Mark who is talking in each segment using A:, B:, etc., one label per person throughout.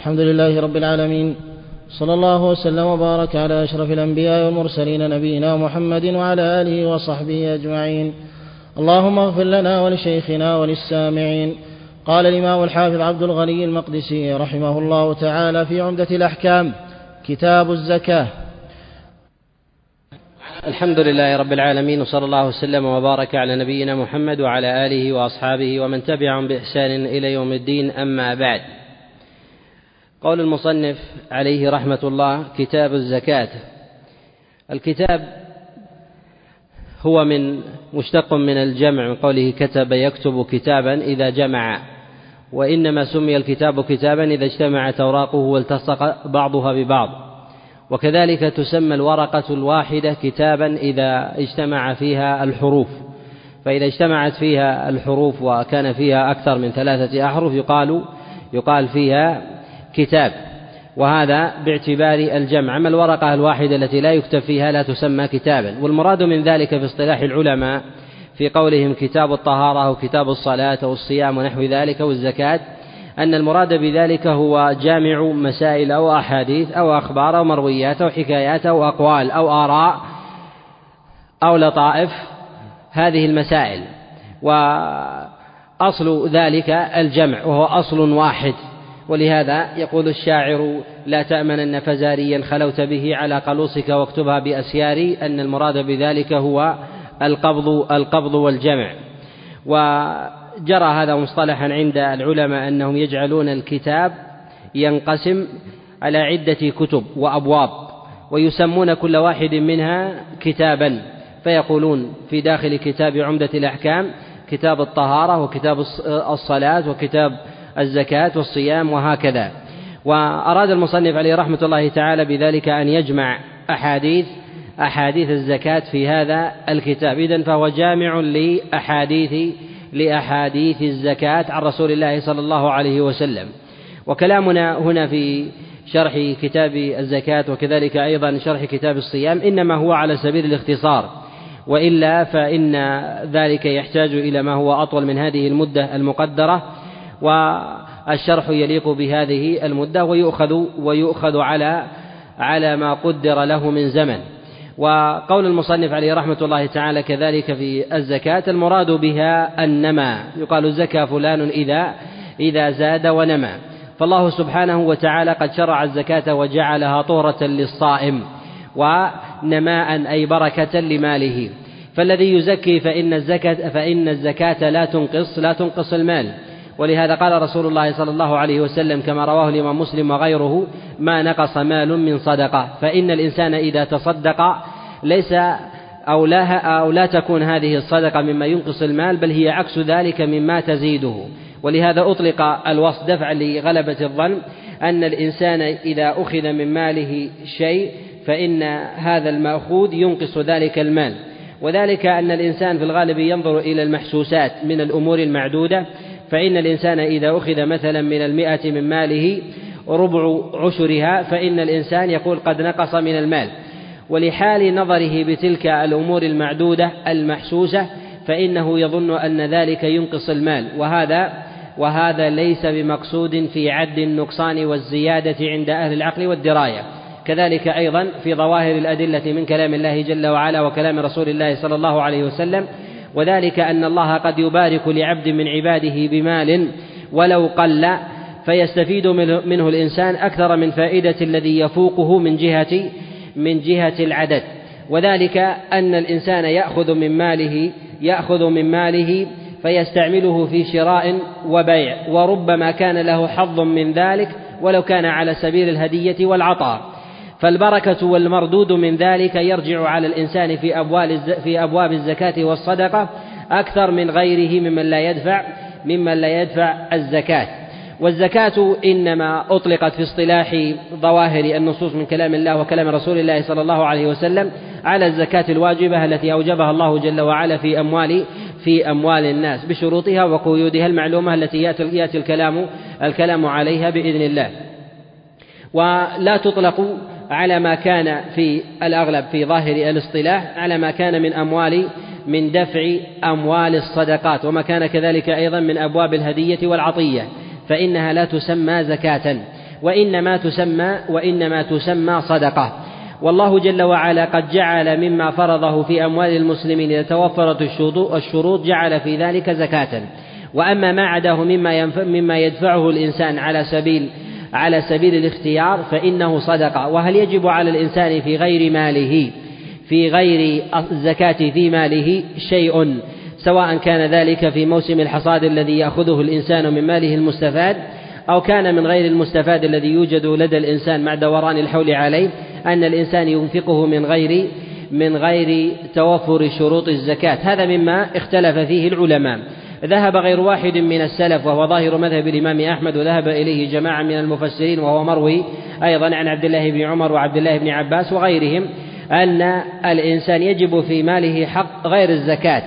A: الحمد لله رب العالمين. صلى الله وسلم وبارك على أشرف الأنبياء والمرسلين نبينا محمد وعلى آله وصحبه أجمعين. اللهم اغفر لنا ولشيخنا وللسامعين. قال الإمام الحافظ عبد الغني المقدسي رحمه الله تعالى في عمدة الأحكام كتاب الزكاة.
B: الحمد لله رب العالمين وصلى الله وسلم وبارك على نبينا محمد وعلى آله وأصحابه ومن تبعهم بإحسان إلى يوم الدين أما بعد. قول المصنف عليه رحمة الله كتاب الزكاة. الكتاب هو من مشتق من الجمع من قوله كتب يكتب كتابا إذا جمع. وإنما سمي الكتاب كتابا إذا اجتمعت أوراقه والتصق بعضها ببعض. وكذلك تسمى الورقة الواحدة كتابا إذا اجتمع فيها الحروف. فإذا اجتمعت فيها الحروف وكان فيها أكثر من ثلاثة أحرف يقال يقال فيها كتاب وهذا باعتبار الجمع. أما الورقة الواحدة التي لا يكتب فيها لا تسمى كتابا. والمراد من ذلك في اصطلاح العلماء في قولهم كتاب الطهارة أو كتاب الصلاة أو الصيام ونحو ذلك والزكاة أن المراد بذلك هو جامع مسائل أو أحاديث أو أخبار أو مرويات أو حكايات أو أقوال أو آراء أو لطائف. هذه المسائل وأصل ذلك الجمع وهو أصل واحد. ولهذا يقول الشاعر لا تأمنن فزاريا خلوت به على قلوصك واكتبها بأسياري أن المراد بذلك هو القبض القبض والجمع. وجرى هذا مصطلحا عند العلماء أنهم يجعلون الكتاب ينقسم على عدة كتب وأبواب ويسمون كل واحد منها كتابا. فيقولون في داخل كتاب عمدة الأحكام كتاب الطهارة وكتاب الصلاة وكتاب الزكاة والصيام وهكذا. وأراد المصنف عليه رحمة الله تعالى بذلك أن يجمع أحاديث أحاديث الزكاة في هذا الكتاب. إذن فهو جامع لأحاديث لأحاديث الزكاة عن رسول الله صلى الله عليه وسلم. وكلامنا هنا في شرح كتاب الزكاة وكذلك أيضا شرح كتاب الصيام إنما هو على سبيل الاختصار. وإلا فإن ذلك يحتاج إلى ما هو أطول من هذه المدة المقدرة. والشرح يليق بهذه المدة ويؤخذ ويؤخذ على على ما قدر له من زمن. وقول المصنف عليه رحمة الله تعالى كذلك في الزكاة المراد بها النمى يقال زكى فلان إذا إذا زاد ونمى فالله سبحانه وتعالى قد شرع الزكاة وجعلها طهرة للصائم ونماء أي بركة لماله. فالذي يزكي فإن الزكاة فإن الزكاة لا تنقص لا تنقص المال. ولهذا قال رسول الله صلى الله عليه وسلم كما رواه الإمام مسلم وغيره ما نقص مال من صدقة فإن الإنسان إذا تصدق ليس أو لا أو لا تكون هذه الصدقة مما ينقص المال بل هي عكس ذلك مما تزيده. ولهذا أطلق الوصف دفعا لغلبة الظن أن الإنسان إذا أخذ من ماله شيء فإن هذا المأخوذ ينقص ذلك المال. وذلك أن الإنسان في الغالب ينظر إلى المحسوسات من الأمور المعدودة فإن الإنسان إذا أخذ مثلا من المئة من ماله ربع عشرها فإن الإنسان يقول قد نقص من المال. ولحال نظره بتلك الأمور المعدودة المحسوسة فإنه يظن أن ذلك ينقص المال. وهذا وهذا ليس بمقصود في عد النقصان والزيادة عند أهل العقل والدراية. كذلك أيضا في ظواهر الأدلة من كلام الله جل وعلا وكلام رسول الله صلى الله عليه وسلم وذلك أن الله قد يبارك لعبد من عباده بمال ولو قل فيستفيد منه الإنسان أكثر من فائدة الذي يفوقه من جهة من جهة العدد. وذلك أن الإنسان يأخذ من ماله يأخذ من ماله فيستعمله في شراء وبيع. وربما كان له حظ من ذلك ولو كان على سبيل الهدية والعطاء. فالبركة والمردود من ذلك يرجع على الإنسان في أبواب في أبواب الزكاة والصدقة أكثر من غيره ممن لا يدفع ممن لا يدفع الزكاة. والزكاة إنما أطلقت في اصطلاح ظواهر النصوص من كلام الله وكلام رسول الله صلى الله عليه وسلم على الزكاة الواجبة التي أوجبها الله جل وعلا في أموال في أموال الناس بشروطها وقيودها المعلومة التي يأتي الكلام الكلام عليها بإذن الله. ولا تطلق على ما كان في الأغلب في ظاهر الاصطلاح على ما كان من أموال من دفع أموال الصدقات وما كان كذلك أيضا من أبواب الهدية والعطية فإنها لا تسمى زكاة وإنما تسمى وإنما تسمى صدقة. والله جل وعلا قد جعل مما فرضه في أموال المسلمين إذا توفرت الشروط جعل في ذلك زكاة. وأما ما عداه مما مما يدفعه الإنسان على سبيل على سبيل الاختيار فإنه صدقة وهل يجب على الإنسان في غير ماله في غير الزكاة في ماله شيء؟ سواء كان ذلك في موسم الحصاد الذي يأخذه الإنسان من ماله المستفاد أو كان من غير المستفاد الذي يوجد لدى الإنسان مع دوران الحول عليه أن الإنسان ينفقه من غير من غير توفر شروط الزكاة. هذا مما اختلف فيه العلماء. ذهب غير واحد من السلف وهو ظاهر مذهب الإمام أحمد وذهب إليه جماعة من المفسرين وهو مروي أيضا عن عبد الله بن عمر وعبد الله بن عباس وغيرهم أن الإنسان يجب في ماله حق غير الزكاة.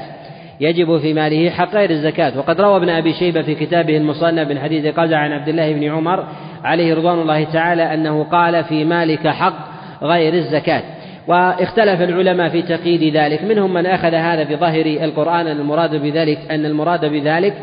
B: يجب في ماله حق غير الزكاة. وقد روى ابن أبي شيبة في كتابه المصنف من حديث قزع عن عبد الله بن عمر عليه رضوان الله تعالى أنه قال في مالك حق غير الزكاة. واختلف العلماء في تقييد ذلك. منهم من أخذ هذا في ظاهر القرآن أن المراد بذلك أن المراد بذلك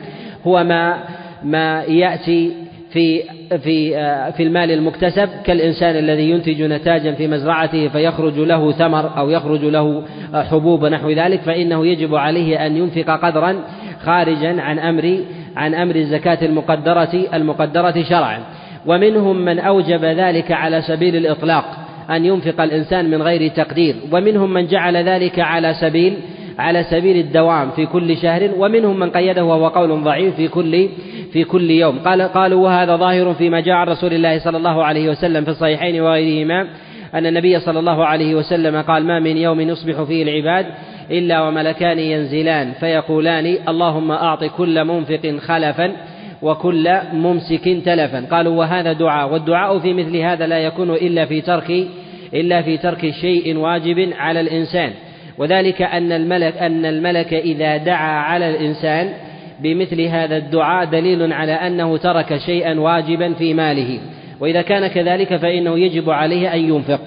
B: هو ما ما يأتي في في في المال المكتسب كالإنسان الذي ينتج نتاجا في مزرعته فيخرج له ثمر أو يخرج له حبوب نحو ذلك فإنه يجب عليه أن ينفق قدرا خارجا عن أمر عن أمر الزكاة المقدرة المقدرة شرعا. ومنهم من أوجب ذلك على سبيل الإطلاق أن ينفق الإنسان من غير تقدير ومنهم من جعل ذلك على سبيل على سبيل الدوام في كل شهر ومنهم من قيده وهو قول ضعيف في كل في كل يوم. قال قالوا وهذا ظاهر فيما جاء عن رسول الله صلى الله عليه وسلم في الصحيحين وغيرهما أن النبي صلى الله عليه وسلم قال ما من يوم يصبح فيه العباد إلا وملكان ينزلان فيقولان اللهم أعط كل منفق خلفا وكل ممسك تلفا. قالوا وهذا دعاء والدعاء في مثل هذا لا يكون إلا في ترك إلا في ترك شيء واجب على الإنسان. وذلك أن الملك أن الملك إذا دعا على الإنسان بمثل هذا الدعاء دليل على أنه ترك شيئا واجبا في ماله. وإذا كان كذلك فإنه يجب عليه أن ينفق.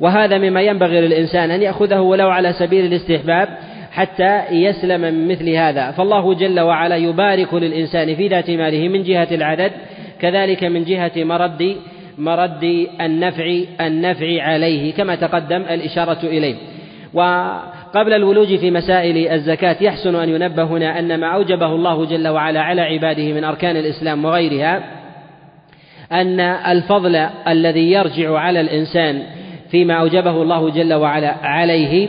B: وهذا مما ينبغي للإنسان أن يأخذه ولو على سبيل الاستحباب حتى يسلم من مثل هذا. فالله جل وعلا يبارك للإنسان في ذات ماله من جهة العدد كذلك من جهة مرد مرد النفع النفع عليه كما تقدم الإشارة إليه. وقبل الولوج في مسائل الزكاة يحسن أن ينبه هنا أن ما أوجبه الله جل وعلا على عباده من أركان الإسلام وغيرها أن الفضل الذي يرجع على الإنسان فيما أوجبه الله جل وعلا عليه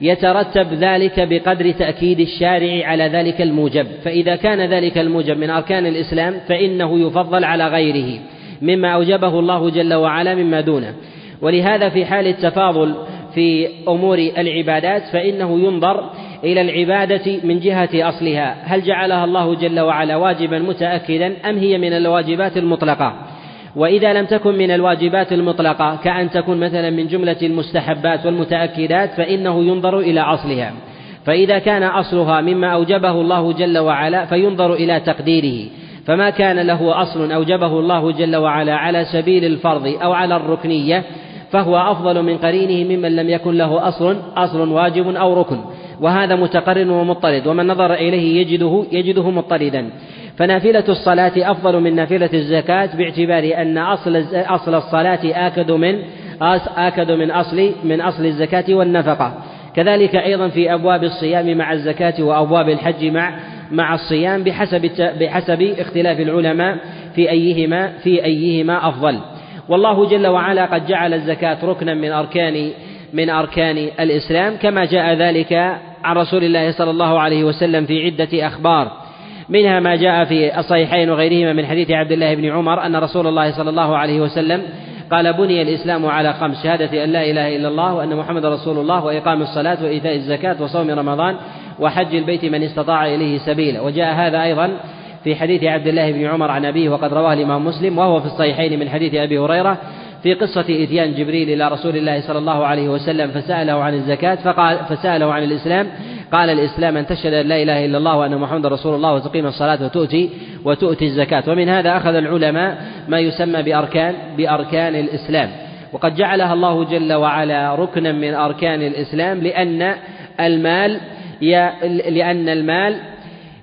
B: يترتب ذلك بقدر تأكيد الشارع على ذلك الموجب. فإذا كان ذلك الموجب من أركان الإسلام فإنه يفضل على غيره مما أوجبه الله جل وعلا مما دونه. ولهذا في حال التفاضل في أمور العبادات فإنه ينظر إلى العبادة من جهة أصلها. هل جعلها الله جل وعلا واجبا متأكدا أم هي من الواجبات المطلقة؟ وإذا لم تكن من الواجبات المطلقة كأن تكون مثلا من جملة المستحبات والمتأكدات فإنه ينظر إلى أصلها. فإذا كان أصلها مما أوجبه الله جل وعلا فينظر إلى تقديره. فما كان له أصل أوجبه الله جل وعلا على سبيل الفرض أو على الركنية فهو أفضل من قرينه ممن لم يكن له أصل أصل واجب أو ركن. وهذا متقرن ومضطرد ومن نظر إليه يجده يجده مضطردا. فنافلة الصلاة أفضل من نافلة الزكاة باعتبار أن أصل أصل الصلاة آكد من آكد من أصل من أصل الزكاة والنفقة. كذلك أيضا في أبواب الصيام مع الزكاة وأبواب الحج مع مع الصيام بحسب بحسب اختلاف العلماء في أيهما في أيهما أفضل. والله جل وعلا قد جعل الزكاة ركنا من أركان من أركان الإسلام كما جاء ذلك عن رسول الله صلى الله عليه وسلم في عدة أخبار. منها ما جاء في الصحيحين وغيرهما من حديث عبد الله بن عمر أن رسول الله صلى الله عليه وسلم قال بني الإسلام على خمس شهادة أن لا إله إلا الله وأن محمد رسول الله وإقام الصلاة وإيتاء الزكاة وصوم رمضان وحج البيت من استطاع إليه سبيلا وجاء هذا أيضا في حديث عبد الله بن عمر عن أبيه وقد رواه الإمام مسلم وهو في الصحيحين من حديث أبي هريرة في قصة إتيان جبريل إلى رسول الله صلى الله عليه وسلم فسأله عن الزكاة فقال فسأله عن الإسلام قال الإسلام أن تشهد أن لا إله إلا الله وأن محمد رسول الله وتقيم الصلاة وتؤتي وتؤتي الزكاة. ومن هذا أخذ العلماء ما يسمى بأركان بأركان الإسلام. وقد جعلها الله جل وعلا ركنا من أركان الإسلام لأن المال لأن المال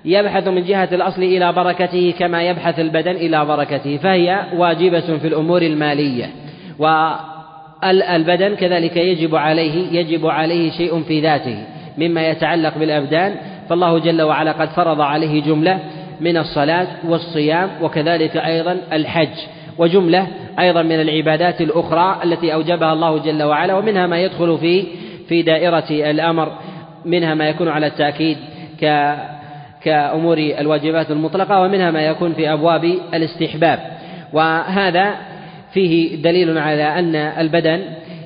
B: يبحث من جهة الأصل إلى بركته كما يبحث البدن إلى بركته فهي واجبة في الأمور المالية. والبدن كذلك يجب عليه يجب عليه شيء في ذاته مما يتعلق بالأبدان. فالله جل وعلا قد فرض عليه جملة من الصلاة والصيام وكذلك أيضا الحج وجملة أيضا من العبادات الأخرى التي أوجبها الله جل وعلا ومنها ما يدخل في في دائرة الأمر منها ما يكون على التأكيد ك كأمور الواجبات المطلقة ومنها ما يكون في أبواب الاستحباب. وهذا فيه دليل على أن البدن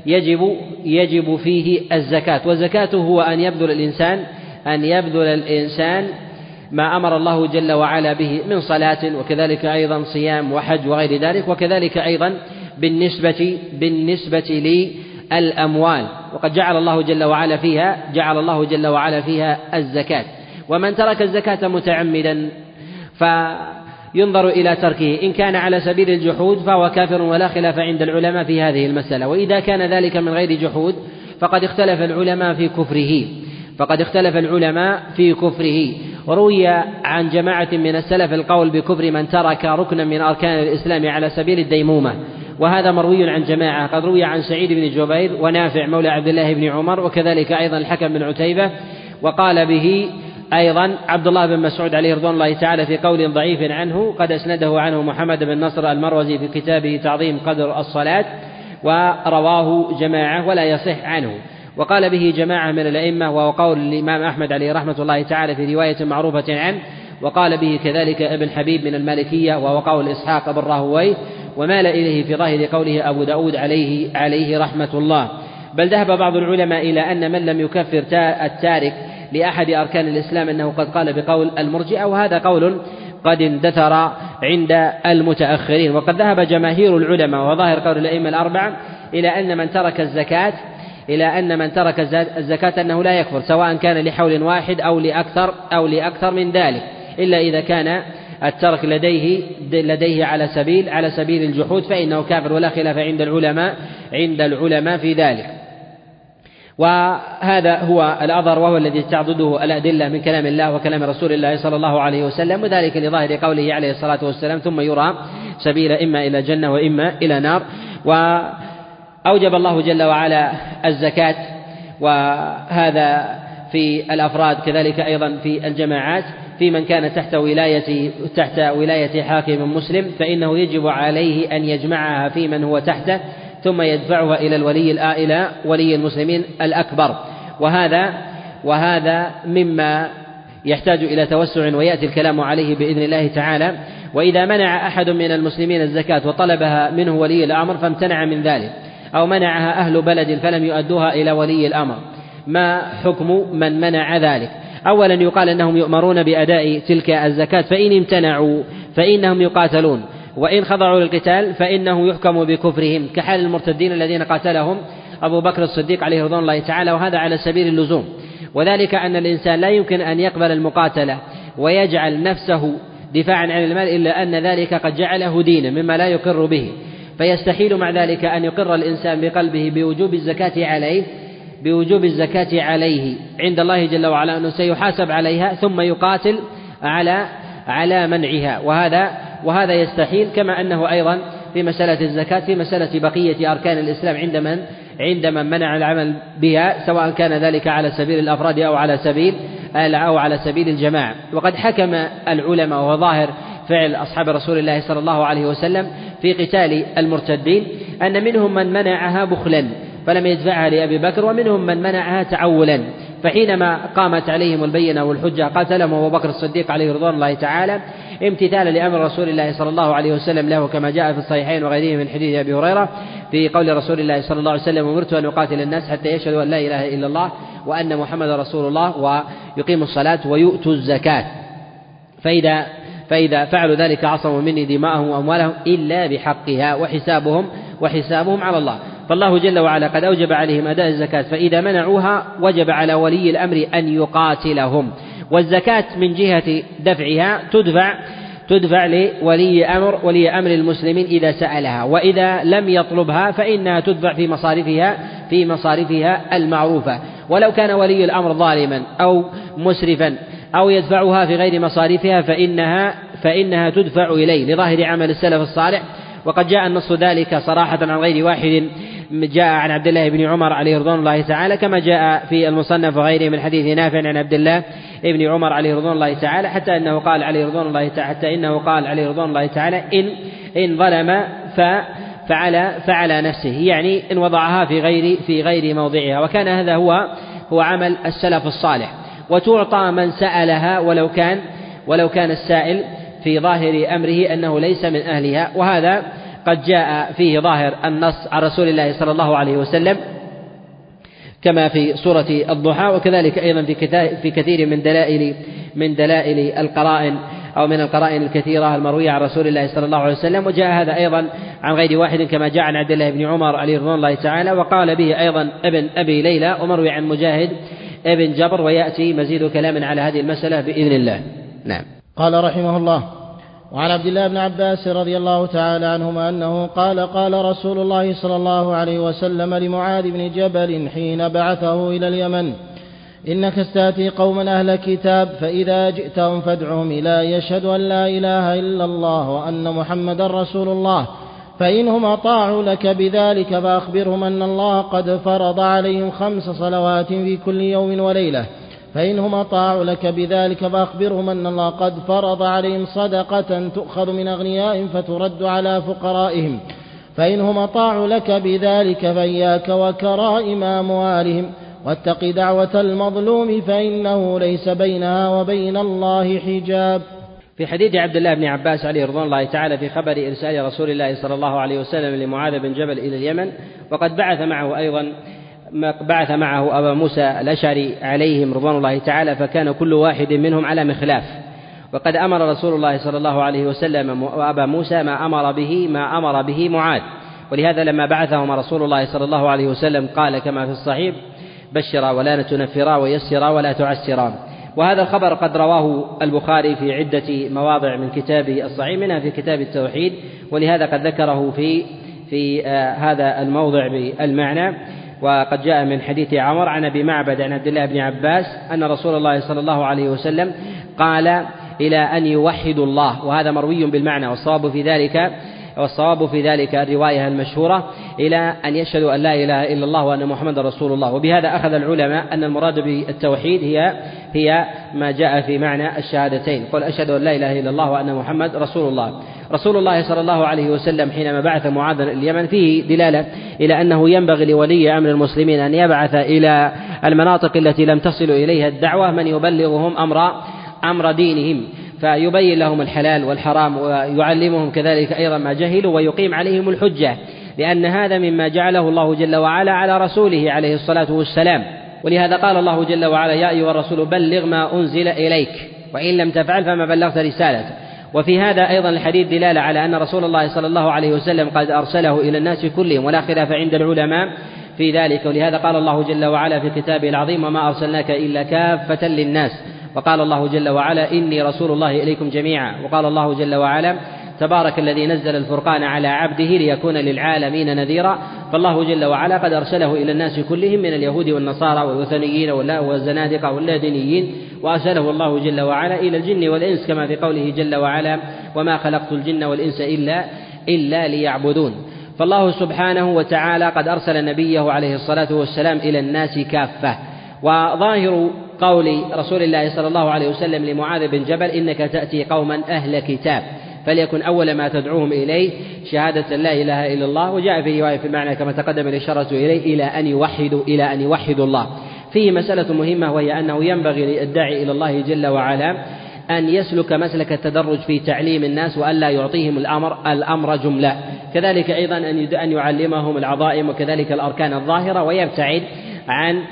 B: يجب يجب فيه الزكاة والزكاة هو أن يبذل الإنسان أن يبذل الإنسان ما أمر الله جل وعلا به من صلاة وكذلك أيضا صيام وحج وغير ذلك وكذلك أيضا بالنسبة بالنسبة للأموال. وقد جعل الله جل وعلا فيها جعل الله جل وعلا فيها الزكاة. ومن ترك الزكاة متعمدا فينظر إلى تركه. إن كان على سبيل الجحود فهو كافر ولا خلاف عند العلماء في هذه المسألة. وإذا كان ذلك من غير جحود فقد اختلف العلماء في كفره. فقد اختلف العلماء في كفره. وروي عن جماعة من السلف القول بكفر من ترك ركنا من أركان الإسلام على سبيل الديمومة. وهذا مروي عن جماعة. قد روي عن سعيد بن جبير ونافع مولى عبد الله بن عمر وكذلك أيضا الحكم بن عتيبة وقال به أيضا عبد الله بن مسعود عليه رضوان الله تعالى في قول ضعيف عنه قد أسنده عنه محمد بن نصر المروزي في كتابه تعظيم قدر الصلاة ورواه جماعة ولا يصح عنه. وقال به جماعة من الأئمة وهو قول الإمام أحمد عليه رحمة الله تعالى في رواية معروفة عنه وقال به كذلك ابن حبيب من المالكية وهو قول إسحاق بن راهويه ومال إليه في ظاهر قوله أبو داود عليه عليه رحمة الله. بل ذهب بعض العلماء إلى أن من لم يكفر التارك لأحد أركان الإسلام أنه قد قال بقول المرجئة وهذا قول قد اندثر عند المتأخرين وقد ذهب جماهير العلماء وظاهر قول الأئمة الأربعة إلى أن من ترك الزكاة إلى أن من ترك الزكاة أنه لا يكفر سواء كان لحول واحد أو لأكثر أو لأكثر من ذلك إلا إذا كان الترك لديه لديه على سبيل على سبيل الجحود فإنه كافر ولا خلاف عند العلماء عند العلماء في ذلك. وهذا هو الأظهر وهو الذي تعضده الأدلة من كلام الله وكلام رسول الله صلى الله عليه وسلم وذلك لظاهر قوله عليه الصلاة والسلام ثم يرى سبيل إما إلى جنة وإما إلى نار. و أوجب الله جل وعلا الزكاة وهذا في الأفراد كذلك أيضا في الجماعات. في من كان تحت ولاية تحت ولاية حاكم مسلم فإنه يجب عليه أن يجمعها في من هو تحته. ثم يدفعها إلى الولي إلى ولي المسلمين الأكبر. وهذا وهذا مما يحتاج إلى توسع ويأتي الكلام عليه بإذن الله تعالى. وإذا منع أحد من المسلمين الزكاة وطلبها منه ولي الأمر فامتنع من ذلك أو منعها أهل بلد فلم يؤدوها إلى ولي الأمر. ما حكم من منع ذلك؟ أولا يقال أنهم يؤمرون بأداء تلك الزكاة فإن امتنعوا فإنهم يقاتلون. وإن خضعوا للقتال فإنه يحكم بكفرهم كحال المرتدين الذين قاتلهم أبو بكر الصديق عليه رضوان الله تعالى وهذا على سبيل اللزوم. وذلك أن الإنسان لا يمكن أن يقبل المقاتلة ويجعل نفسه دفاعا عن المال إلا أن ذلك قد جعله دينا مما لا يقر به. فيستحيل مع ذلك أن يقر الإنسان بقلبه بوجوب الزكاة عليه بوجوب الزكاة عليه. عند الله جل وعلا أنه سيحاسب عليها ثم يقاتل على على منعها. وهذا وهذا يستحيل كما أنه أيضا في مسألة الزكاة في مسألة بقية أركان الإسلام عند من؟ عند من منع العمل بها سواء كان ذلك على سبيل الأفراد أو على سبيل أو على سبيل الجماعة. وقد حكم العلماء وهو ظاهر فعل أصحاب رسول الله صلى الله عليه وسلم في قتال المرتدين أن منهم من منعها بخلا فلم يدفعها لأبي بكر ومنهم من منعها تعولا. فحينما قامت عليهم البينة والحجة قاتلهم أبو بكر الصديق عليه رضوان الله تعالى امتثالا لأمر رسول الله صلى الله عليه وسلم له كما جاء في الصحيحين وغيره من حديث أبي هريرة في قول رسول الله صلى الله عليه وسلم أمرت أن أقاتل الناس حتى يشهدوا أن لا إله إلا الله وأن محمد رسول الله ويقيموا الصلاة ويؤتوا الزكاة. فإذا فإذا فعلوا ذلك عصموا مني دماءهم وأموالهم إلا بحقها وحسابهم وحسابهم على الله. فالله جل وعلا قد أوجب عليهم أداء الزكاة فإذا منعوها وجب على ولي الأمر أن يقاتلهم. والزكاة من جهة دفعها تدفع تدفع لولي أمر ولي أمر المسلمين إذا سألها وإذا لم يطلبها فإنها تدفع في مصارفها في مصارفها المعروفة. ولو كان ولي الأمر ظالما أو مسرفا أو يدفعها في غير مصاريفها فإنها فإنها تدفع إليه لظاهر عمل السلف الصالح. وقد جاء النص ذلك صراحة عن غير واحد. جاء عن عبد الله بن عمر عليه رضوان الله تعالى كما جاء في المصنف وغيره من حديث نافع عن عبد الله بن عمر عليه رضوان الله تعالى حتى إنه قال عليه رضوان الله تعالى حتى إنه قال عليه رضوان الله تعالى إن إن ظلم ف فعلى فعلى نفسه يعني إن وضعها في غير في غير موضعها وكان هذا هو هو عمل السلف الصالح. وتعطى من سألها ولو كان ولو كان السائل في ظاهر أمره أنه ليس من أهلها وهذا قد جاء فيه ظاهر النص عن رسول الله صلى الله عليه وسلم كما في سورة الضحى وكذلك أيضا في كثير من دلائل من دلائل القرائن أو من القرائن الكثيرة المروية عن رسول الله صلى الله عليه وسلم. وجاء هذا أيضا عن غير واحد كما جاء عن عبد الله بن عمر عليه رضوان الله تعالى وقال به أيضا ابن أبي ليلى ومروي عن مجاهد ابن جبر ويأتي مزيد كلام على هذه المسألة بإذن الله. نعم.
A: قال رحمه الله وعن عبد الله بن عباس رضي الله تعالى عنهما أنه قال قال رسول الله صلى الله عليه وسلم لمعاذ بن جبل حين بعثه إلى اليمن إنك ستأتي قوما أهل كتاب فإذا جئتهم فادعهم إلى يشهد أن لا إله إلا الله وأن محمدا رسول الله فإنهم أطاعوا لك بذلك فأخبرهم أن الله قد فرض عليهم خمس صلوات في كل يوم وليلة. فإنهم أطاعوا لك بذلك فأخبرهم أن الله قد فرض عليهم صدقة تؤخذ من أغنيائهم فترد على فقرائهم. فإنهم أطاعوا لك بذلك فإياك وكرائم أموالهم. واتق دعوة المظلوم فإنه ليس بينها وبين الله حجاب.
B: في حديث عبد الله بن عباس عليه رضوان الله تعالى في خبر إرسال رسول الله صلى الله عليه وسلم لمعاذ بن جبل إلى اليمن وقد بعث معه أيضا بعث معه أبا موسى الأشعري عليهم رضوان الله تعالى فكان كل واحد منهم على مخلاف. وقد أمر رسول الله صلى الله عليه وسلم وأبا موسى ما أمر به ما أمر به معاذ. ولهذا لما بعثهما رسول الله صلى الله عليه وسلم قال كما في الصحيح بشرا ولا تنفرا ويسرا ولا تعسرا وهذا الخبر قد رواه البخاري في عدة مواضع من كتابه الصحيح منها في كتاب التوحيد ولهذا قد ذكره في في آه هذا الموضع بالمعنى. وقد جاء من حديث عمر عن أبي معبد عن عبد الله بن عباس أن رسول الله صلى الله عليه وسلم قال إلى أن يوحدوا الله وهذا مروي بالمعنى والصواب في ذلك والصواب في ذلك الرواية المشهورة إلى أن يشهدوا أن لا إله إلا الله وأن محمد رسول الله. وبهذا أخذ العلماء أن المراد بالتوحيد هي هي ما جاء في معنى الشهادتين. قل أشهد أن لا إله إلا الله وأن محمد رسول الله. رسول الله صلى الله عليه وسلم حينما بعث معاذا اليمن فيه دلالة إلى أنه ينبغي لولي أمر المسلمين أن يبعث إلى المناطق التي لم تصل إليها الدعوة من يبلغهم أمر أمر دينهم. فيبين لهم الحلال والحرام ويعلمهم كذلك أيضا ما جهلوا ويقيم عليهم الحجة. لأن هذا مما جعله الله جل وعلا على رسوله عليه الصلاة والسلام. ولهذا قال الله جل وعلا يا أيها الرسول بلغ ما أنزل إليك. وإن لم تفعل فما بلغت رسالته وفي هذا أيضا الحديث دلالة على أن رسول الله صلى الله عليه وسلم قد أرسله إلى الناس كلهم ولا خلاف عند العلماء في ذلك. ولهذا قال الله جل وعلا في كتابه العظيم وما أرسلناك إلا كافة للناس. وقال الله جل وعلا إني رسول الله إليكم جميعا. وقال الله جل وعلا تبارك الذي نزل الفرقان على عبده ليكون للعالمين نذيرا. فالله جل وعلا قد أرسله إلى الناس كلهم من اليهود والنصارى والوثنيين والزنادقة واللادينيين وأرسله الله جل وعلا إلى الجن والإنس كما في قوله جل وعلا وما خلقت الجن والإنس إلا إلا ليعبدون. فالله سبحانه وتعالى قد أرسل نبيه عليه الصلاة والسلام إلى الناس كافة. وظاهر قول رسول الله صلى الله عليه وسلم لمعاذ بن جبل إنك تأتي قوما أهل كتاب. فليكن أول ما تدعوهم إليه شهادة لا إله إلا الله وجاء في رواية في المعنى كما تقدم الإشارة إليه إلى أن يوحدوا إلى أن يوحدوا الله. فيه مسألة مهمة وهي أنه ينبغي للداعي إلى الله جل وعلا أن يسلك مسلك التدرج في تعليم الناس وألا يعطيهم الأمر الأمر جملة. كذلك أيضا أن أن يعلمهم العظائم وكذلك الأركان الظاهرة ويبتعد عن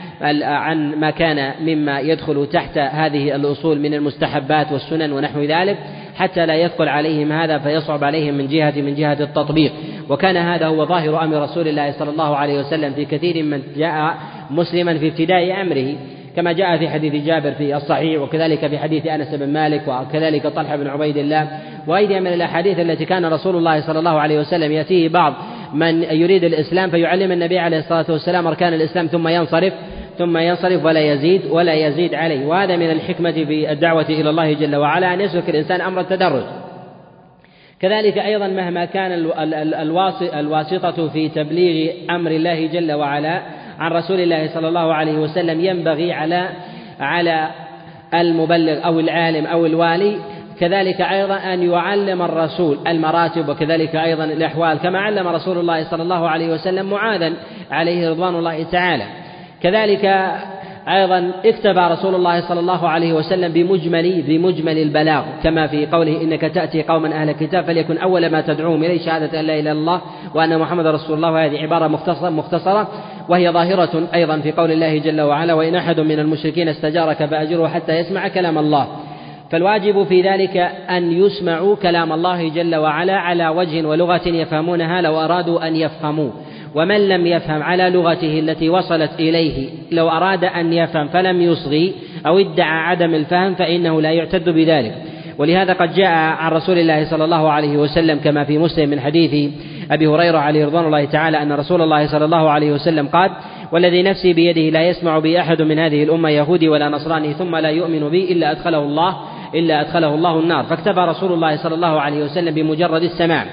B: عن ما كان مما يدخل تحت هذه الأصول من المستحبات والسنن ونحو ذلك. حتى لا يثقل عليهم هذا فيصعب عليهم من جهة من جهة التطبيق. وكان هذا هو ظاهر أمر رسول الله صلى الله عليه وسلم في كثير من جاء مسلما في ابتداء أمره كما جاء في حديث جابر في الصحيح وكذلك في حديث أنس بن مالك وكذلك طلحة بن عبيد الله. وغيرها من الأحاديث التي كان رسول الله صلى الله عليه وسلم يأتيه بعض من يريد الإسلام فيعلم النبي عليه الصلاة والسلام أركان الإسلام ثم ينصرف. ثم ينصرف ولا يزيد ولا يزيد عليه. وهذا من الحكمة في الدعوة إلى الله جل وعلا أن يسلك الإنسان أمر التدرج. كذلك أيضا مهما كان الواسطة في تبليغ أمر الله جل وعلا عن رسول الله صلى الله عليه وسلم ينبغي على على المبلغ أو العالم أو الوالي. كذلك أيضا أن يعلم الرسول المراتب وكذلك أيضا الأحوال كما علم رسول الله صلى الله عليه وسلم معاذا عليه رضوان الله تعالى. كذلك أيضا اكتفى رسول الله صلى الله عليه وسلم بمجمل بمجمل البلاغ كما في قوله إنك تأتي قوما أهل الكتاب فليكن أول ما تدعوهم إليه شهادة أن لا إله إلا الله وأن محمد رسول الله وهذه عبارة مختصرة مختصرة وهي ظاهرة أيضا في قول الله جل وعلا وإن أحد من المشركين استجارك فأجره حتى يسمع كلام الله. فالواجب في ذلك أن يسمعوا كلام الله جل وعلا على وجه ولغة يفهمونها لو أرادوا أن يفهموا ومن لم يفهم على لغته التي وصلت إليه لو أراد أن يفهم فلم يصغي أو ادعى عدم الفهم فإنه لا يعتد بذلك. ولهذا قد جاء عن رسول الله صلى الله عليه وسلم كما في مسلم من حديث أبي هريرة عليه رضوان الله تعالى أن رسول الله صلى الله عليه وسلم قال والذي نفسي بيده لا يسمع بي أحد من هذه الأمة يهودي ولا نصراني ثم لا يؤمن بي إلا أدخله الله إلا أدخله الله النار. فاكتفى رسول الله صلى الله عليه وسلم بمجرد السماع.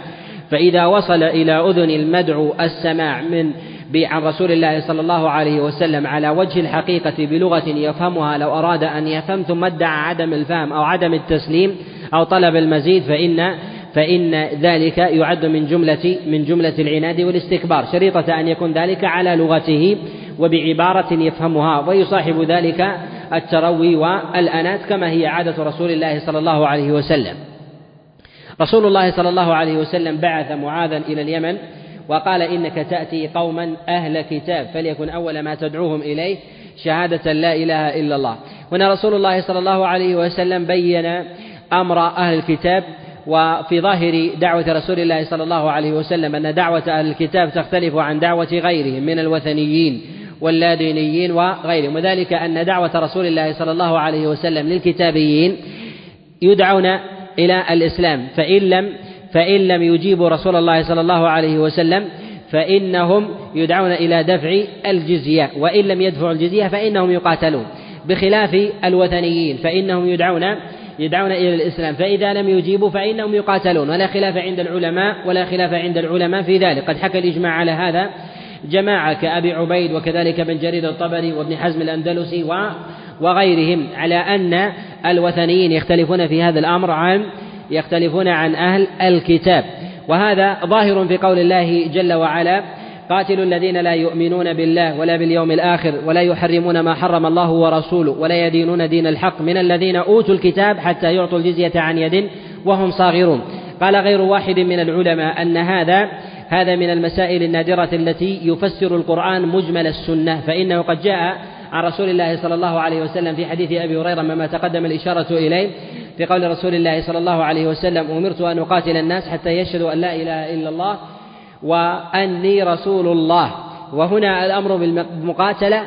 B: فإذا وصل إلى أذن المدعو السماع من عن رسول الله صلى الله عليه وسلم على وجه الحقيقة بلغة يفهمها لو أراد أن يفهم ثم ادعى عدم الفهم أو عدم التسليم أو طلب المزيد فإن فإن ذلك يعد من جملة من جملة العناد والاستكبار. شريطة أن يكون ذلك على لغته وبعبارة يفهمها ويصاحب ذلك التروي والأنات كما هي عادة رسول الله صلى الله عليه وسلم. رسول الله صلى الله عليه وسلم بعث معاذا إلى اليمن وقال إنك تأتي قوما أهل كتاب فليكن أول ما تدعوهم إليه شهادة لا إله إلا الله. هنا رسول الله صلى الله عليه وسلم بين أمر أهل الكتاب وفي ظاهر دعوة رسول الله صلى الله عليه وسلم أن دعوة أهل الكتاب تختلف عن دعوة غيرهم من الوثنيين واللادينيين وغيرهم وذلك أن دعوة رسول الله صلى الله عليه وسلم للكتابيين يدعون إلى الإسلام. فإن لم فإن لم يجيبوا رسول الله صلى الله عليه وسلم فإنهم يدعون إلى دفع الجزية. وإن لم يدفعوا الجزية فإنهم يقاتلون. بخلاف الوثنيين فإنهم يدعون يدعون إلى الإسلام. فإذا لم يجيبوا فإنهم يقاتلون. ولا خلاف عند العلماء ولا خلاف عند العلماء في ذلك. قد حكى الإجماع على هذا جماعة كأبي عبيد وكذلك ابن جرير الطبري وابن حزم الأندلسي وغيرهم على أن الوثنيين يختلفون في هذا الأمر عن يختلفون عن أهل الكتاب. وهذا ظاهر في قول الله جل وعلا قاتلوا الذين لا يؤمنون بالله ولا باليوم الآخر ولا يحرمون ما حرم الله ورسوله ولا يدينون دين الحق من الذين أوتوا الكتاب حتى يعطوا الجزية عن يد وهم صاغرون. قال غير واحد من العلماء أن هذا هذا من المسائل النادرة التي يفسر القرآن مجمل السنة فإنه قد جاء عن رسول الله صلى الله عليه وسلم في حديث أبي هريرة مما تقدم الإشارة إليه في قول رسول الله صلى الله عليه وسلم أمرت أن أقاتل الناس حتى يشهدوا أن لا إله إلا الله وأني رسول الله. وهنا الأمر بالمقاتلة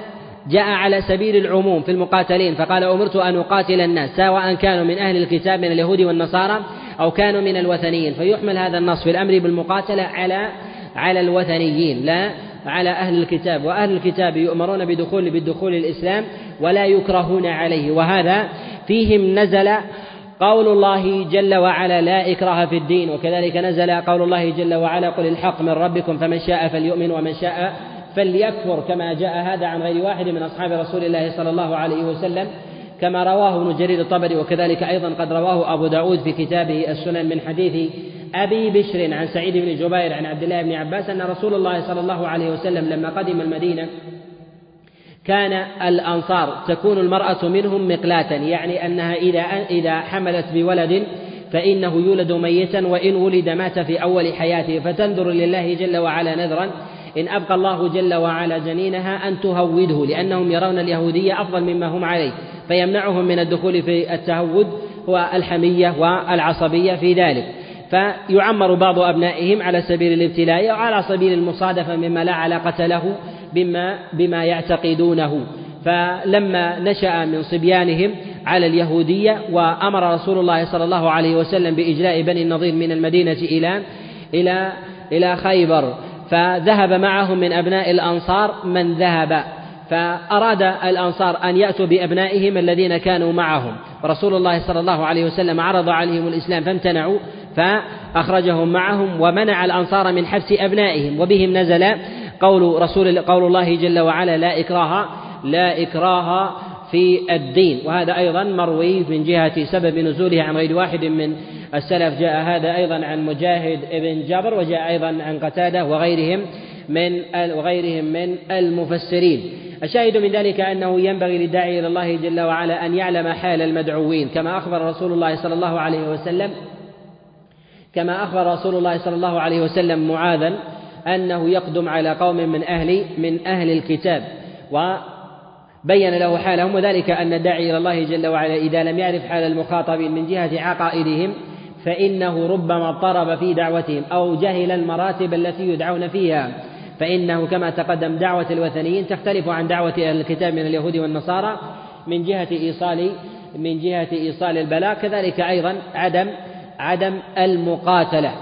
B: جاء على سبيل العموم في المقاتلين فقال أمرت أن أقاتل الناس سواء كانوا من أهل الكتاب من اليهود والنصارى أو كانوا من الوثنيين. فيحمل هذا النص في الأمر بالمقاتلة على على الوثنيين لا على أهل الكتاب وأهل الكتاب يؤمرون بدخول بالدخول الإسلام ولا يكرهون عليه. وهذا فيهم نزل قول الله جل وعلا لا إكراه في الدين وكذلك نزل قول الله جل وعلا قل الحق من ربكم فمن شاء فليؤمن ومن شاء فليكفر كما جاء هذا عن غير واحد من أصحاب رسول الله صلى الله عليه وسلم كما رواه ابن جرير الطبري وكذلك أيضا قد رواه أبو داود في كتابه السنن من حديث أبي بشر عن سعيد بن جبير عن عبد الله بن عباس أن رسول الله صلى الله عليه وسلم لما قدم المدينة كان الأنصار تكون المرأة منهم مقلاة يعني أنها إذا إذا حملت بولد فإنه يولد ميتا وإن ولد مات في أول حياته فتنذر لله جل وعلا نذرا إن أبقى الله جل وعلا جنينها أن تهوده لأنهم يرون اليهودية أفضل مما هم عليه فيمنعهم من الدخول في التهود هو الحمية والعصبية في ذلك. فيعمر بعض أبنائهم على سبيل الابتلاء أو على سبيل المصادفة مما لا علاقة له بما بما يعتقدونه. فلما نشأ من صبيانهم على اليهودية وأمر رسول الله صلى الله عليه وسلم بإجلاء بني النضير من المدينة إلى إلى إلى خيبر فذهب معهم من أبناء الأنصار من ذهب. فأراد الأنصار أن يأتوا بأبنائهم الذين كانوا معهم. ورسول الله صلى الله عليه وسلم عرض عليهم الإسلام فامتنعوا فأخرجهم معهم ومنع الأنصار من حبس أبنائهم وبهم نزل قول رسول قول الله جل وعلا لا إكراه لا إكراه في الدين. وهذا أيضا مروي من جهة سبب نزوله عن غير واحد من السلف. جاء هذا أيضا عن مجاهد بن جابر وجاء أيضا عن قتادة وغيرهم من وغيرهم من المفسرين. الشاهد من ذلك أنه ينبغي للداعي إلى الله جل وعلا أن يعلم حال المدعوين كما أخبر رسول الله صلى الله عليه وسلم كما أخبر رسول الله صلى الله عليه وسلم معاذا أنه يقدم على قوم من أهل من أهل الكتاب وبين له حالهم وذلك أن الداعي إلى الله جل وعلا إذا لم يعرف حال المخاطبين من جهة عقائدهم فإنه ربما اضطرب في دعوتهم أو جهل المراتب التي يدعون فيها فإنه كما تقدم دعوة الوثنيين تختلف عن دعوة أهل الكتاب من اليهود والنصارى من جهة إيصال من جهة إيصال البلاء كذلك أيضا عدم عدم المقاتلة.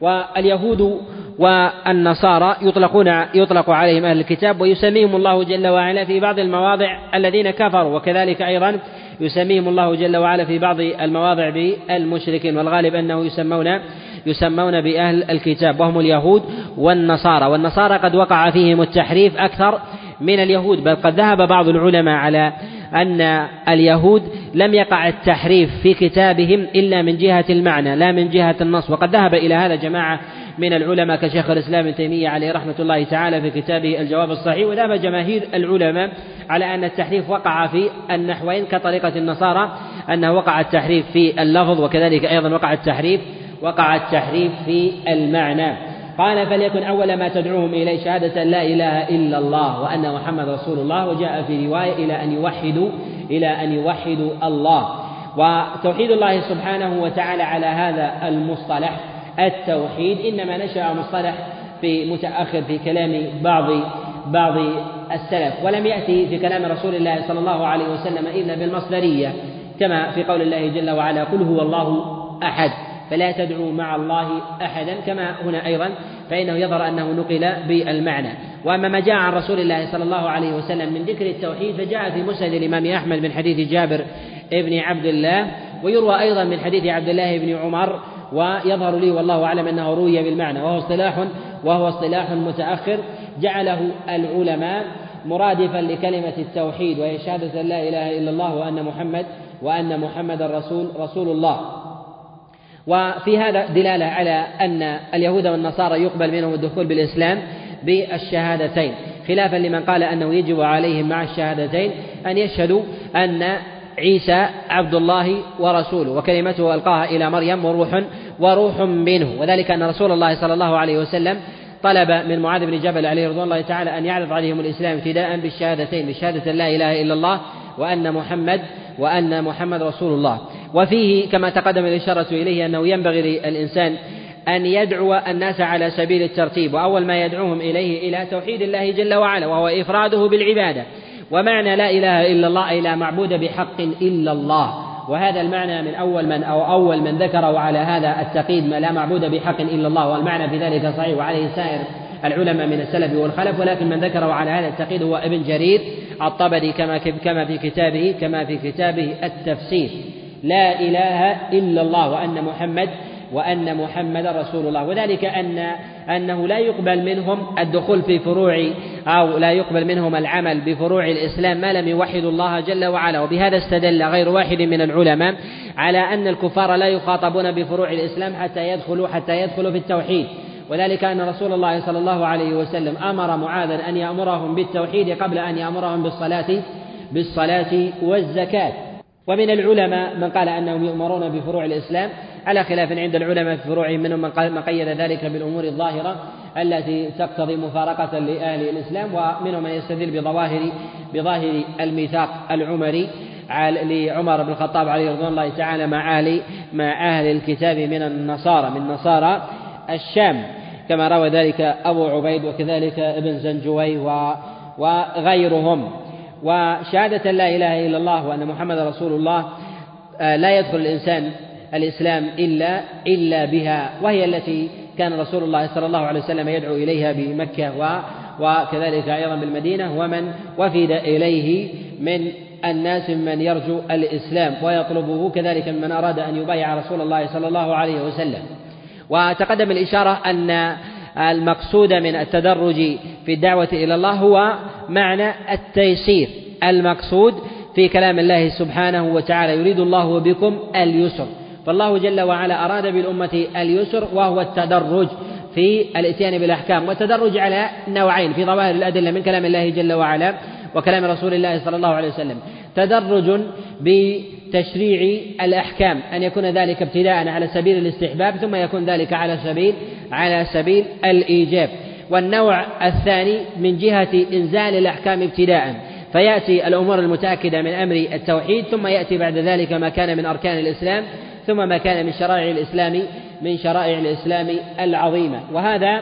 B: واليهود والنصارى يطلقون يطلق عليهم أهل الكتاب ويسميهم الله جل وعلا في بعض المواضع الذين كفروا وكذلك أيضا يسميهم الله جل وعلا في بعض المواضع بالمشركين. والغالب أنه يسمون يسمون بأهل الكتاب وهم اليهود والنصارى. والنصارى قد وقع فيهم التحريف أكثر من اليهود بل قد ذهب بعض العلماء على أن اليهود لم يقع التحريف في كتابهم إلا من جهة المعنى لا من جهة النص. وقد ذهب إلى هذا جماعة من العلماء كشيخ الإسلام ابن تيمية عليه رحمة الله تعالى في كتابه الجواب الصحيح. وذهب جماهير العلماء على أن التحريف وقع في النحوين كطريقة النصارى أنه وقع التحريف في اللفظ وكذلك أيضا وقع التحريف وقع التحريف في المعنى. قال فليكن أول ما تدعوهم إليه شهادة لا إله إلا الله وأن محمد رسول الله وجاء في رواية إلى أن يوحدوا إلى أن يوحدوا الله. وتوحيد الله سبحانه وتعالى على هذا المصطلح التوحيد إنما نشأ مصطلح في متأخر في كلام بعض بعض السلف. ولم يأتي في كلام رسول الله صلى الله عليه وسلم إلا بالمصدرية كما في قول الله جل وعلا قل هو الله أحد. فلا تدعوا مع الله أحدا كما هنا أيضا فإنه يظهر أنه نقل بالمعنى. وأما ما جاء عن رسول الله صلى الله عليه وسلم من ذكر التوحيد فجاء في مسند الإمام أحمد من حديث جابر ابن عبد الله ويروى أيضا من حديث عبد الله بن عمر ويظهر لي والله أعلم أنه روي بالمعنى. وهو اصطلاح وهو اصطلاح متأخر جعله العلماء مرادفا لكلمة التوحيد وهي شهادة لا إله إلا الله وأن محمد وأن محمد رسول رسول الله. وفي هذا دلالة على أن اليهود والنصارى يقبل منهم الدخول بالإسلام بالشهادتين. خلافا لمن قال أنه يجب عليهم مع الشهادتين أن يشهدوا أن عيسى عبد الله ورسوله وكلمته ألقاها إلى مريم وروح وروح منه. وذلك أن رسول الله صلى الله عليه وسلم طلب من معاذ بن جبل عليه رضوان الله تعالى أن يعرض عليهم الإسلام ابتداء بالشهادتين بشهادة لا إله إلا الله وأن محمد وأن محمد رسول الله. وفيه كما تقدم الإشارة إليه أنه ينبغي للإنسان أن يدعو الناس على سبيل الترتيب وأول ما يدعوهم إليه إلى توحيد الله جل وعلا وهو إفراده بالعبادة. ومعنى لا إله إلا الله أي لا معبود بحق إلا الله. وهذا المعنى من أول من أو أول من ذكره على هذا التقييد ما لا معبود بحق إلا الله. والمعنى في ذلك صحيح وعليه سائر العلماء من السلف والخلف ولكن من ذكره على هذا التقييد هو ابن جرير الطبري كما كما في كتابه كما في كتابه التفسير. لا إله إلا الله وأن محمد وأن محمد رسول الله. وذلك أن أنه لا يقبل منهم الدخول في فروع أو لا يقبل منهم العمل بفروع الإسلام ما لم يوحدوا الله جل وعلا. وبهذا استدل غير واحد من العلماء على أن الكفار لا يخاطبون بفروع الإسلام حتى يدخلوا حتى يدخلوا في التوحيد. وذلك أن رسول الله صلى الله عليه وسلم أمر معاذا أن يأمرهم بالتوحيد قبل أن يأمرهم بالصلاة بالصلاة والزكاة. ومن العلماء من قال أنهم يؤمرون بفروع الإسلام على خلاف عند العلماء في فروعهم منهم من قيد ذلك بالأمور الظاهرة التي تقتضي مفارقة لأهل الإسلام ومنهم من يستدل بظواهر بظاهر الميثاق العمري لعمر بن الخطاب عليه رضوان الله تعالى مع أهل مع أهل الكتاب من النصارى من نصارى الشام. كما روى ذلك أبو عبيد وكذلك ابن زنجوي وغيرهم. وشهادة لا إله إلا الله وأن محمد رسول الله آه، لا يدخل الإنسان الإسلام إلا إلا بها وهي التي كان رسول الله صلى الله عليه وسلم يدعو إليها بمكة وكذلك أيضا بالمدينة ومن وفد إليه من الناس من يرجو الإسلام ويطلبه كذلك من أراد أن يبايع رسول الله صلى الله عليه وسلم. وتقدم الإشارة أن المقصود من التدرج في الدعوة إلى الله هو معنى التيسير. المقصود في كلام الله سبحانه وتعالى يريد الله بكم اليسر. فالله جل وعلا أراد بالأمة اليسر وهو التدرج في الإتيان بالأحكام والتدرج على نوعين في ظواهر الأدلة من كلام الله جل وعلا وكلام رسول الله صلى الله عليه وسلم. تدرج بتشريع الأحكام أن يكون ذلك ابتداء على سبيل الاستحباب ثم يكون ذلك على سبيل على سبيل الإيجاب. والنوع الثاني من جهة إنزال الأحكام ابتداء. فيأتي الأمور المتأكدة من أمر التوحيد ثم يأتي بعد ذلك ما كان من أركان الإسلام ثم ما كان من شرائع الإسلام من شرائع الإسلام العظيمة. وهذا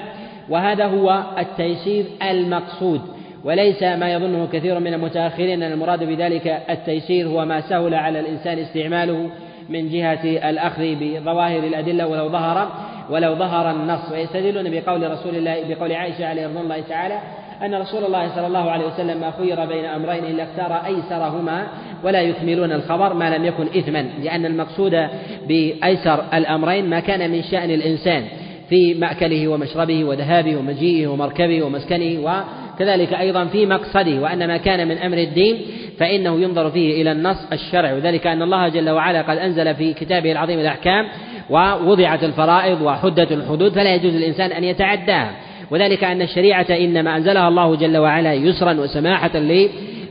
B: وهذا هو التيسير المقصود. وليس ما يظنه كثير من المتأخرين أن المراد بذلك التيسير هو ما سهل على الإنسان استعماله من جهة الأخذ بظواهر الأدلة ولو ظهر. ولو ظهر النص ويستدلون بقول رسول الله بقول عائشة عليه رضي الله تعالى أن رسول الله صلى الله عليه وسلم ما خير بين أمرين إلا اختار أيسرهما ولا يكملون الخبر ما لم يكن إثما لأن المقصود بأيسر الأمرين ما كان من شأن الإنسان في مأكله ومشربه وذهابه ومجيئه ومركبه ومسكنه وكذلك أيضا في مقصده وأن ما كان من أمر الدين فإنه ينظر فيه إلى النص الشرعي. وذلك أن الله جل وعلا قد أنزل في كتابه العظيم الأحكام ووضعت الفرائض وحدت الحدود فلا يجوز للإنسان أن يتعداها وذلك أن الشريعة إنما أنزلها الله جل وعلا يسرا وسماحة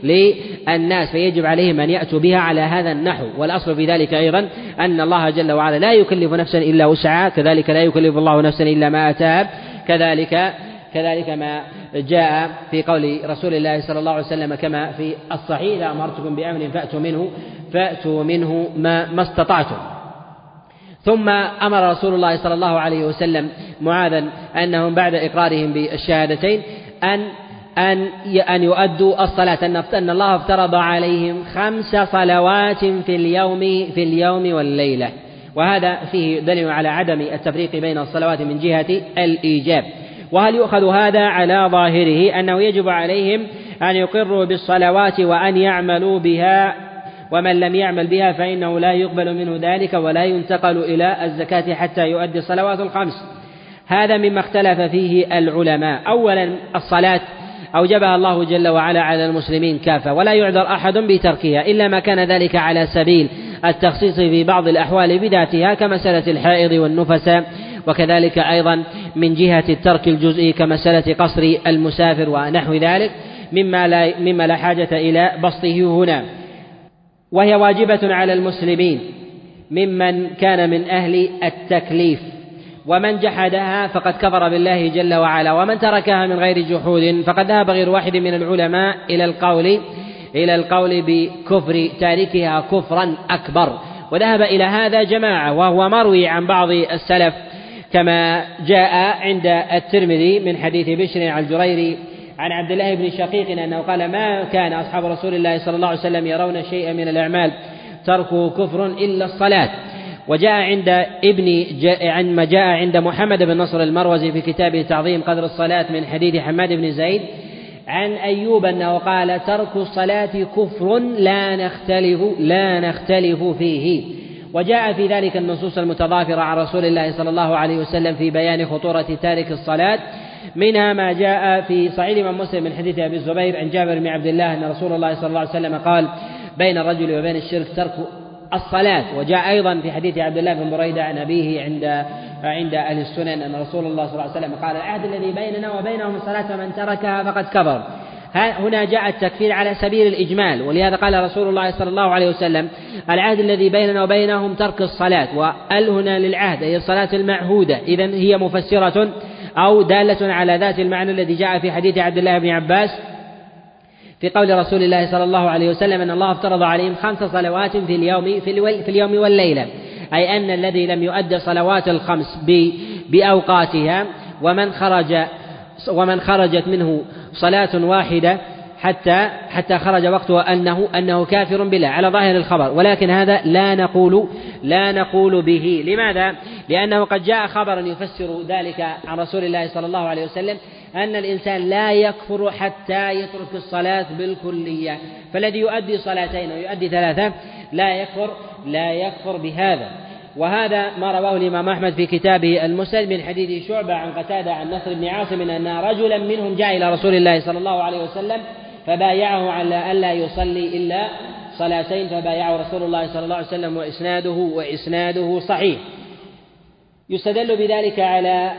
B: للناس فيجب عليهم أن يأتوا بها على هذا النحو. والأصل في ذلك أيضا أن الله جل وعلا لا يكلف نفسا إلا وسعها كذلك لا يكلف الله نفسا إلا ما أتاها كذلك كذلك ما جاء في قول رسول الله صلى الله عليه وسلم كما في الصحيح إذا أمرتكم بأمر فأتوا منه فأتوا منه ما, ما استطعتم. ثم أمر رسول الله صلى الله عليه وسلم معاذا أنهم بعد إقرارهم بالشهادتين ان أن أن يؤدوا الصلاة أن أن الله افترض عليهم خمس صلوات في اليوم في اليوم والليلة. وهذا فيه دليل على عدم التفريق بين الصلوات من جهة الإيجاب. وهل يؤخذ هذا على ظاهره أنه يجب عليهم أن يقروا بالصلوات وأن يعملوا بها ومن لم يعمل بها فإنه لا يقبل منه ذلك ولا ينتقل إلى الزكاة حتى يؤدي الصلوات الخمس. هذا مما اختلف فيه العلماء. أولا الصلاة. أوجبها الله جل وعلا على المسلمين كافة ولا يعذر أحد بتركها إلا ما كان ذلك على سبيل التخصيص في بعض الأحوال بذاتها كمسألة الحائض والنفساء وكذلك أيضا من جهة الترك الجزئي كمسألة قصر المسافر ونحو ذلك مما لا مما لا حاجة إلى بسطه هنا. وهي واجبة على المسلمين ممن كان من أهل التكليف. ومن جحدها فقد كفر بالله جل وعلا ومن تركها من غير جحود فقد ذهب غير واحد من العلماء إلى القول إلى القول بكفر تاركها كفرا أكبر. وذهب إلى هذا جماعة وهو مروي عن بعض السلف. كما جاء عند الترمذي من حديث بشر عن الجريري عن عبد الله بن شقيق أنه قال ما كان أصحاب رسول الله صلى الله عليه وسلم يرون شيئا من الأعمال تركه كفر إلا الصلاة. وجاء عند ابن جاء ما جاء عند محمد بن نصر المروزي في كتابه تعظيم قدر الصلاة من حديث حماد بن زيد عن أيوب أنه قال ترك الصلاة كفر لا نختلف لا نختلف فيه. وجاء في ذلك النصوص المتضافرة عن رسول الله صلى الله عليه وسلم في بيان خطورة تارك الصلاة. منها ما جاء في صحيح الإمام مسلم من حديث أبي الزبير عن جابر بن عبد الله أن رسول الله صلى الله عليه وسلم قال بين الرجل وبين الشرك ترك الصلاة. وجاء أيضا في حديث عبد الله بن بريدة عن أبيه عند عند أهل السنن أن رسول الله صلى الله عليه وسلم قال العهد الذي بيننا وبينهم الصلاة فمن تركها فقد كفر. هنا جاء التكفير على سبيل الإجمال ولهذا قال رسول الله صلى الله عليه وسلم العهد الذي بيننا وبينهم ترك الصلاة وأل هنا للعهد هي الصلاة المعهودة إذا هي مفسرة أو دالة على ذات المعنى الذي جاء في حديث عبد الله بن عباس في قول رسول الله صلى الله عليه وسلم أن الله افترض عليهم خمس صلوات في اليوم في اليوم والليلة أي أن الذي لم يؤد صلوات الخمس بأوقاتها ومن خرج ومن خرجت منه صلاة واحدة حتى حتى خرج وقته أنه أنه كافر بالله على ظاهر الخبر. ولكن هذا لا نقول لا نقول به. لماذا؟ لأنه قد جاء خبرا يفسر ذلك عن رسول الله صلى الله عليه وسلم أن الإنسان لا يكفر حتى يترك الصلاة بالكلية. فالذي يؤدي صلاتين ويؤدي ثلاثة لا يكفر لا يكفر بهذا. وهذا ما رواه الإمام أحمد في كتابه المسند من حديث شعبة عن قتادة عن نصر بن عاصم أن رجلا منهم جاء إلى رسول الله صلى الله عليه وسلم فبايعه على ألا يصلي إلا صلاتين فبايعه رسول الله صلى الله عليه وسلم وإسناده وإسناده صحيح. يستدل بذلك على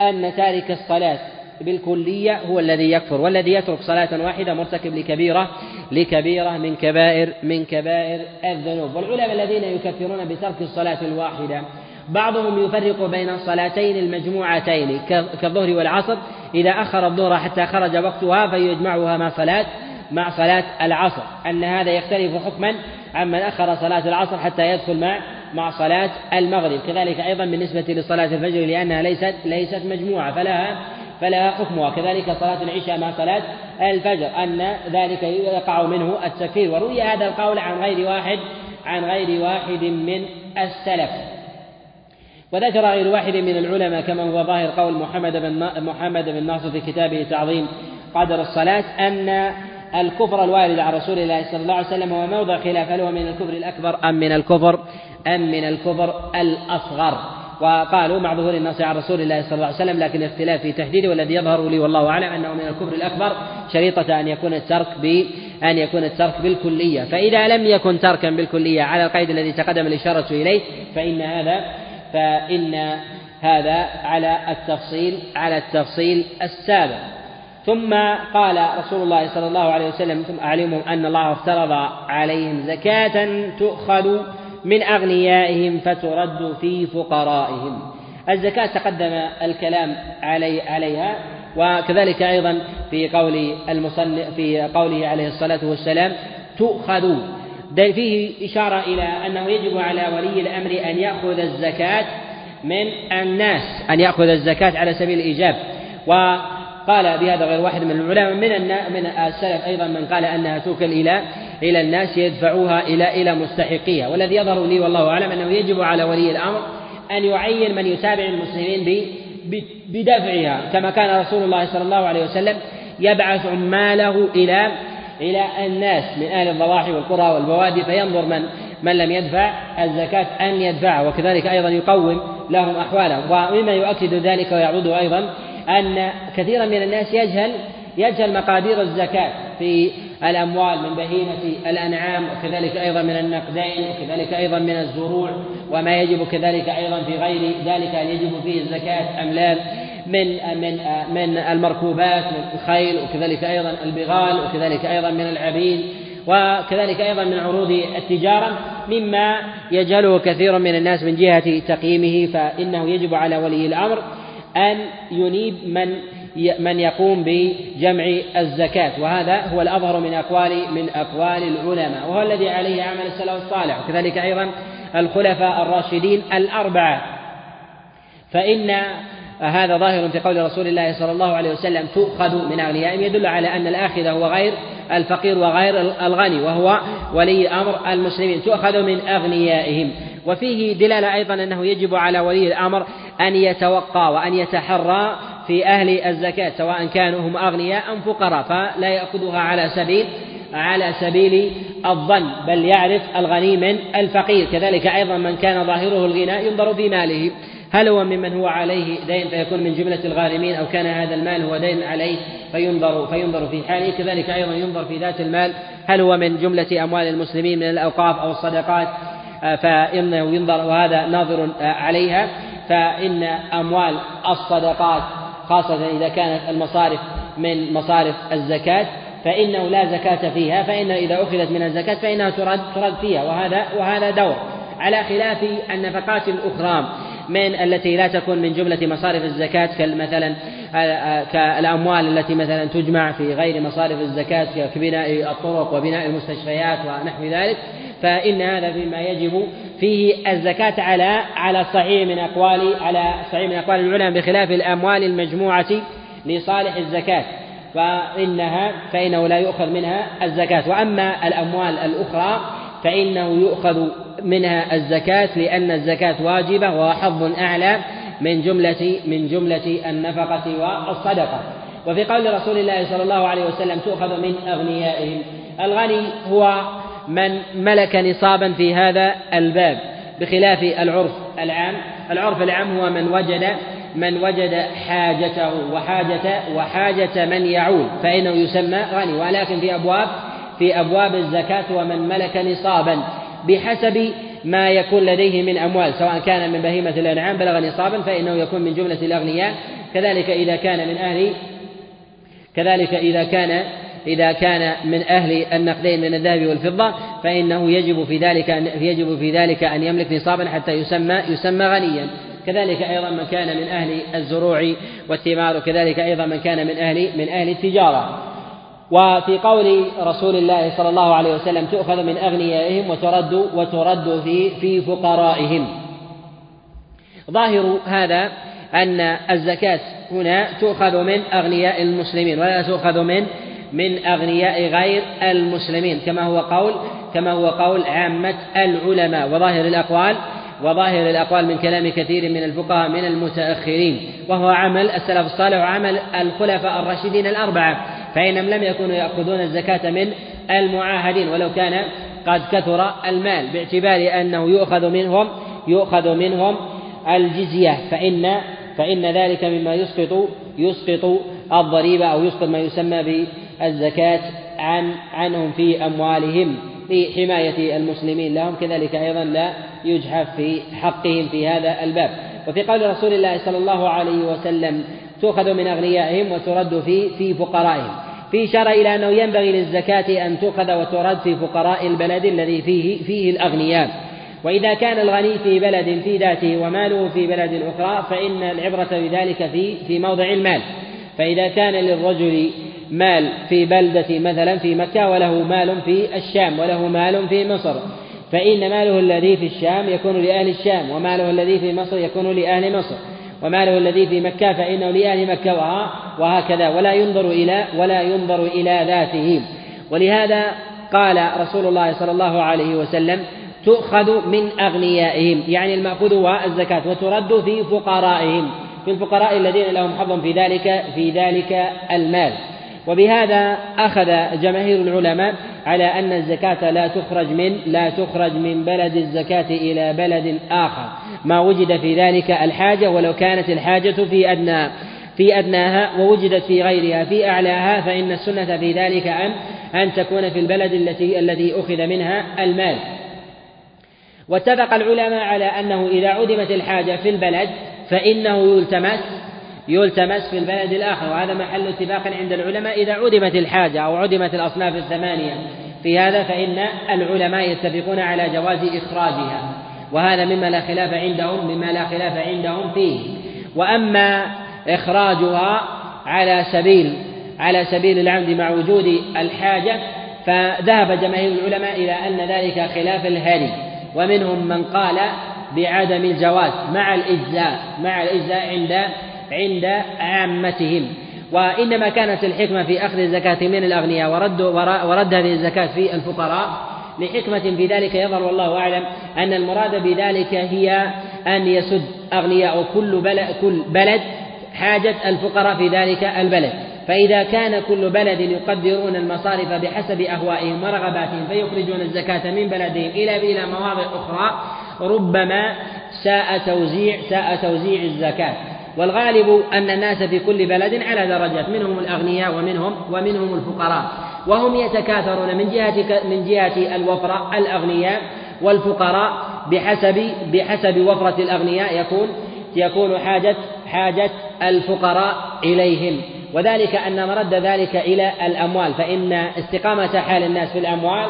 B: أن تارك الصلاة بالكلية هو الذي يكفر والذي يترك صلاة واحدة مرتكب لكبيرة لكبيرة من كبائر من كبائر الذنوب. والعلماء الذين يكفرون بترك الصلاة الواحدة بعضهم يفرق بين الصلاتين المجموعتين كالظهر والعصر. إذا أخر الظهر حتى خرج وقتها فيجمعها مع صلاة مع صلاة العصر. أن هذا يختلف حكما عمن أخر صلاة العصر حتى يدخل مع مع صلاة المغرب. كذلك أيضا بالنسبة لصلاة الفجر لأنها ليست ليست مجموعة فلها فلها حكمها كذلك صلاة العشاء مع صلاة الفجر أن ذلك يقع منه التكفير. وروي هذا القول عن غير واحد عن غير واحد من السلف. وذكر غير واحد من العلماء كما هو ظاهر قول محمد بن محمد بن ناصر في كتابه تعظيم قدر الصلاة أن الكفر الوارد عن رسول الله صلى الله عليه وسلم هو موضع خلاف هل هو من الكفر الأكبر أم من الكفر أم من الكفر الأصغر. وقالوا مع ظهور النص عن رسول الله صلى الله عليه وسلم لكن الاختلاف في تحديده والذي يظهر لي والله أعلم أنه من الكفر الأكبر شريطة أن يكون الترك ب أن يكون الترك بالكلية. فإذا لم يكن تركا بالكلية على القيد الذي تقدم الإشارة إليه فإن هذا فإن هذا على التفصيل على التفصيل السابق. ثم قال رسول الله صلى الله عليه وسلم ثم أعلمهم أن الله افترض عليهم زكاة تؤخذ من أغنيائهم فترد في فقرائهم. الزكاة تقدم الكلام علي عليها وكذلك أيضا في قول في قوله عليه الصلاة والسلام تؤخذ. فيه إشارة إلى أنه يجب على ولي الأمر أن يأخذ الزكاة من الناس أن يأخذ الزكاة على سبيل الإيجاب. وقال بهذا غير واحد من العلماء من من السلف أيضا من قال أنها توكل إلى إلى الناس يدفعوها إلى إلى مستحقيها. والذي يظهر لي والله أعلم أنه يجب على ولي الأمر أن يعين من يتابع المسلمين بدفعها. كما كان رسول الله صلى الله عليه وسلم يبعث عماله إلى إلى الناس من أهل الضواحي والقرى والبوادي فينظر من من لم يدفع الزكاة أن يدفعها. وكذلك أيضا يقوم لهم أحوالهم. ومما يؤكد ذلك ويعود أيضا أن كثيرا من الناس يجهل يجهل مقادير الزكاة في الأموال من بهيمة الأنعام وكذلك أيضا من النقدين وكذلك أيضا من الزروع وما يجب كذلك أيضا في غير ذلك أن يجب فيه الزكاة أم لا من من من المركوبات من الخيل وكذلك أيضا البغال وكذلك أيضا من العبيد وكذلك أيضا من عروض التجارة مما يجهله كثير من الناس من جهة تقييمه فإنه يجب على ولي الأمر أن ينيب من من يقوم بجمع الزكاة. وهذا هو الأظهر من أقوال من أقوال العلماء. وهو الذي عليه عمل السلف الصالح. وكذلك أيضا الخلفاء الراشدين الأربعة. فإن هذا ظاهر في قول رسول الله صلى الله عليه وسلم تؤخذ من أغنيائهم. يدل على أن الآخذ هو غير الفقير وغير الغني وهو ولي أمر المسلمين. تؤخذ من أغنيائهم. وفيه دلالة أيضا أنه يجب على ولي الأمر أن يتوقى وأن يتحرى في أهل الزكاة سواء كانوا هم أغنياء أم فقراء فلا يأخذها على سبيل على سبيل الظن بل يعرف الغني من الفقير. كذلك أيضا من كان ظاهره الغنى ينظر في ماله. هل هو ممن هو عليه دين فيكون من جملة الغارمين أو كان هذا المال هو دين عليه فينظر فينظر في حاله. كذلك أيضا ينظر في ذات المال هل هو من جملة أموال المسلمين من الأوقاف أو الصدقات فإنه ينظر وهذا ناظر عليها. فإن أموال الصدقات خاصة إذا كانت المصارف من مصارف الزكاة فإنه لا زكاة فيها فإن إذا أخذت من الزكاة فإنها ترد ترد فيها وهذا وهذا دور. على خلاف النفقات الأخرى من التي لا تكون من جملة مصارف الزكاة كمثلا كالأموال التي مثلا تجمع في غير مصارف الزكاة كبناء الطرق وبناء المستشفيات ونحو ذلك فإن هذا فيما يجب فيه الزكاة على على الصحيح من أقوال على صحيح من أقوال العلماء بخلاف الأموال المجموعة لصالح الزكاة. فإنها فإنه لا يؤخذ منها الزكاة. وأما الأموال الأخرى فإنه يؤخذ منها الزكاة لأن الزكاة واجبة وحظ أعلى من جملة من جملة النفقة والصدقة. وفي قول رسول الله صلى الله عليه وسلم تؤخذ من أغنيائهم. الغني هو من ملك نصابا في هذا الباب بخلاف العرف العام. العرف العام هو من وجد من وجد حاجته وحاجة وحاجة من يعول فإنه يسمى غني. ولكن في أبواب في أبواب الزكاة ومن ملك نصابا بحسب ما يكون لديه من أموال. سواء كان من بهيمة الأنعام بلغ نصابا فإنه يكون من جملة الأغنياء. كذلك إذا كان من أهل كذلك إذا كان إذا كان من أهل النقدين من الذهب والفضة فإنه يجب في ذلك أن يجب في ذلك أن يملك نصابا حتى يسمى يسمى غنيا. كذلك أيضا من كان من أهل الزروع والثمار وكذلك أيضا من كان من أهل من أهل التجارة. وفي قول رسول الله صلى الله عليه وسلم تؤخذ من أغنيائهم وترد وترد في في فقرائهم. ظاهر هذا أن الزكاة هنا تؤخذ من أغنياء المسلمين ولا تؤخذ من من أغنياء غير المسلمين كما هو قول كما هو قول عامة العلماء. وظاهر الأقوال وظاهر الأقوال من كلام كثير من الفقهاء من المتأخرين. وهو عمل السلف الصالح وعمل الخلفاء الراشدين الأربعة. فإنهم لم يكونوا يأخذون الزكاة من المعاهدين ولو كان قد كثر المال باعتبار أنه يؤخذ منهم يؤخذ منهم الجزية. فإن فإن ذلك مما يسقط يسقط الضريبة أو يسقط ما يسمى بالزكاة عن عنهم في أموالهم لحماية المسلمين. لهم كذلك أيضا لا يجحف في حقهم في هذا الباب. وفي قول رسول الله صلى الله عليه وسلم تؤخذ من أغنيائهم وترد في في فقرائهم. في إشارة إلى أنه ينبغي للزكاة أن تؤخذ وترد في فقراء البلد الذي فيه فيه الأغنياء. وإذا كان الغني في بلد في ذاته وماله في بلد أخرى فإن العبرة بذلك في في موضع المال. فإذا كان للرجل مال في بلدة مثلا في مكة وله مال في الشام وله مال في مصر. فإن ماله الذي في الشام يكون لأهل الشام وماله الذي في مصر يكون لأهل مصر. وماله الذي في مكة فإنه لأهل مكة وهكذا. ولا ينظر إلى ولا ينظر إلى ذاته. ولهذا قال رسول الله صلى الله عليه وسلم تؤخذ من أغنيائهم. يعني المأخوذ هو الزكاة وترد في فقرائهم. في الفقراء الذين لهم حظ في ذلك في ذلك المال. وبهذا أخذ جماهير العلماء على أن الزكاة لا تخرج من لا تخرج من بلد الزكاة إلى بلد آخر. ما وجد في ذلك الحاجة ولو كانت الحاجة في أدنى في أدناها ووجدت في غيرها في أعلاها فإن السنة في ذلك أن أن تكون في البلد التي الذي أخذ منها المال. واتفق العلماء على أنه إذا عدمت الحاجة في البلد فإنه يلتمس يلتمس في البلد الآخر وهذا محل اتفاق عند العلماء إذا عدمت الحاجة أو عدمت الأصناف الثمانية. في هذا فإن العلماء يتفقون على جواز إخراجها وهذا مما لا خلاف عندهم مما لا خلاف عندهم فيه. وأما إخراجها على سبيل على سبيل العمد مع وجود الحاجة فذهب جماهير العلماء إلى أن ذلك خلاف الهري ومنهم من قال بعدم الجواز مع الإجزاء مع الإجزاء عند عند عامتهم. وإنما كانت الحكمة في أخذ الزكاة من الأغنياء ورد ورد هذه الزكاة في الفقراء لحكمة في ذلك. يظهر والله أعلم أن المراد بذلك هي أن يسد أغنياء كل بلد, كل بلد حاجة الفقراء في ذلك البلد. فإذا كان كل بلد يقدرون المصارف بحسب أهوائهم ورغباتهم فيخرجون الزكاة من بلدهم إلى إلى مواضع أخرى ربما ساء توزيع ساء توزيع الزكاة. والغالب أن الناس في كل بلد على درجات منهم الأغنياء ومنهم ومنهم الفقراء. وهم يتكاثرون من جهة من جهة الوفرة الأغنياء والفقراء بحسب بحسب وفرة الأغنياء يكون يكون حاجة حاجة الفقراء إليهم. وذلك أن مرد ذلك إلى الأموال. فإن استقامة حال الناس في الأموال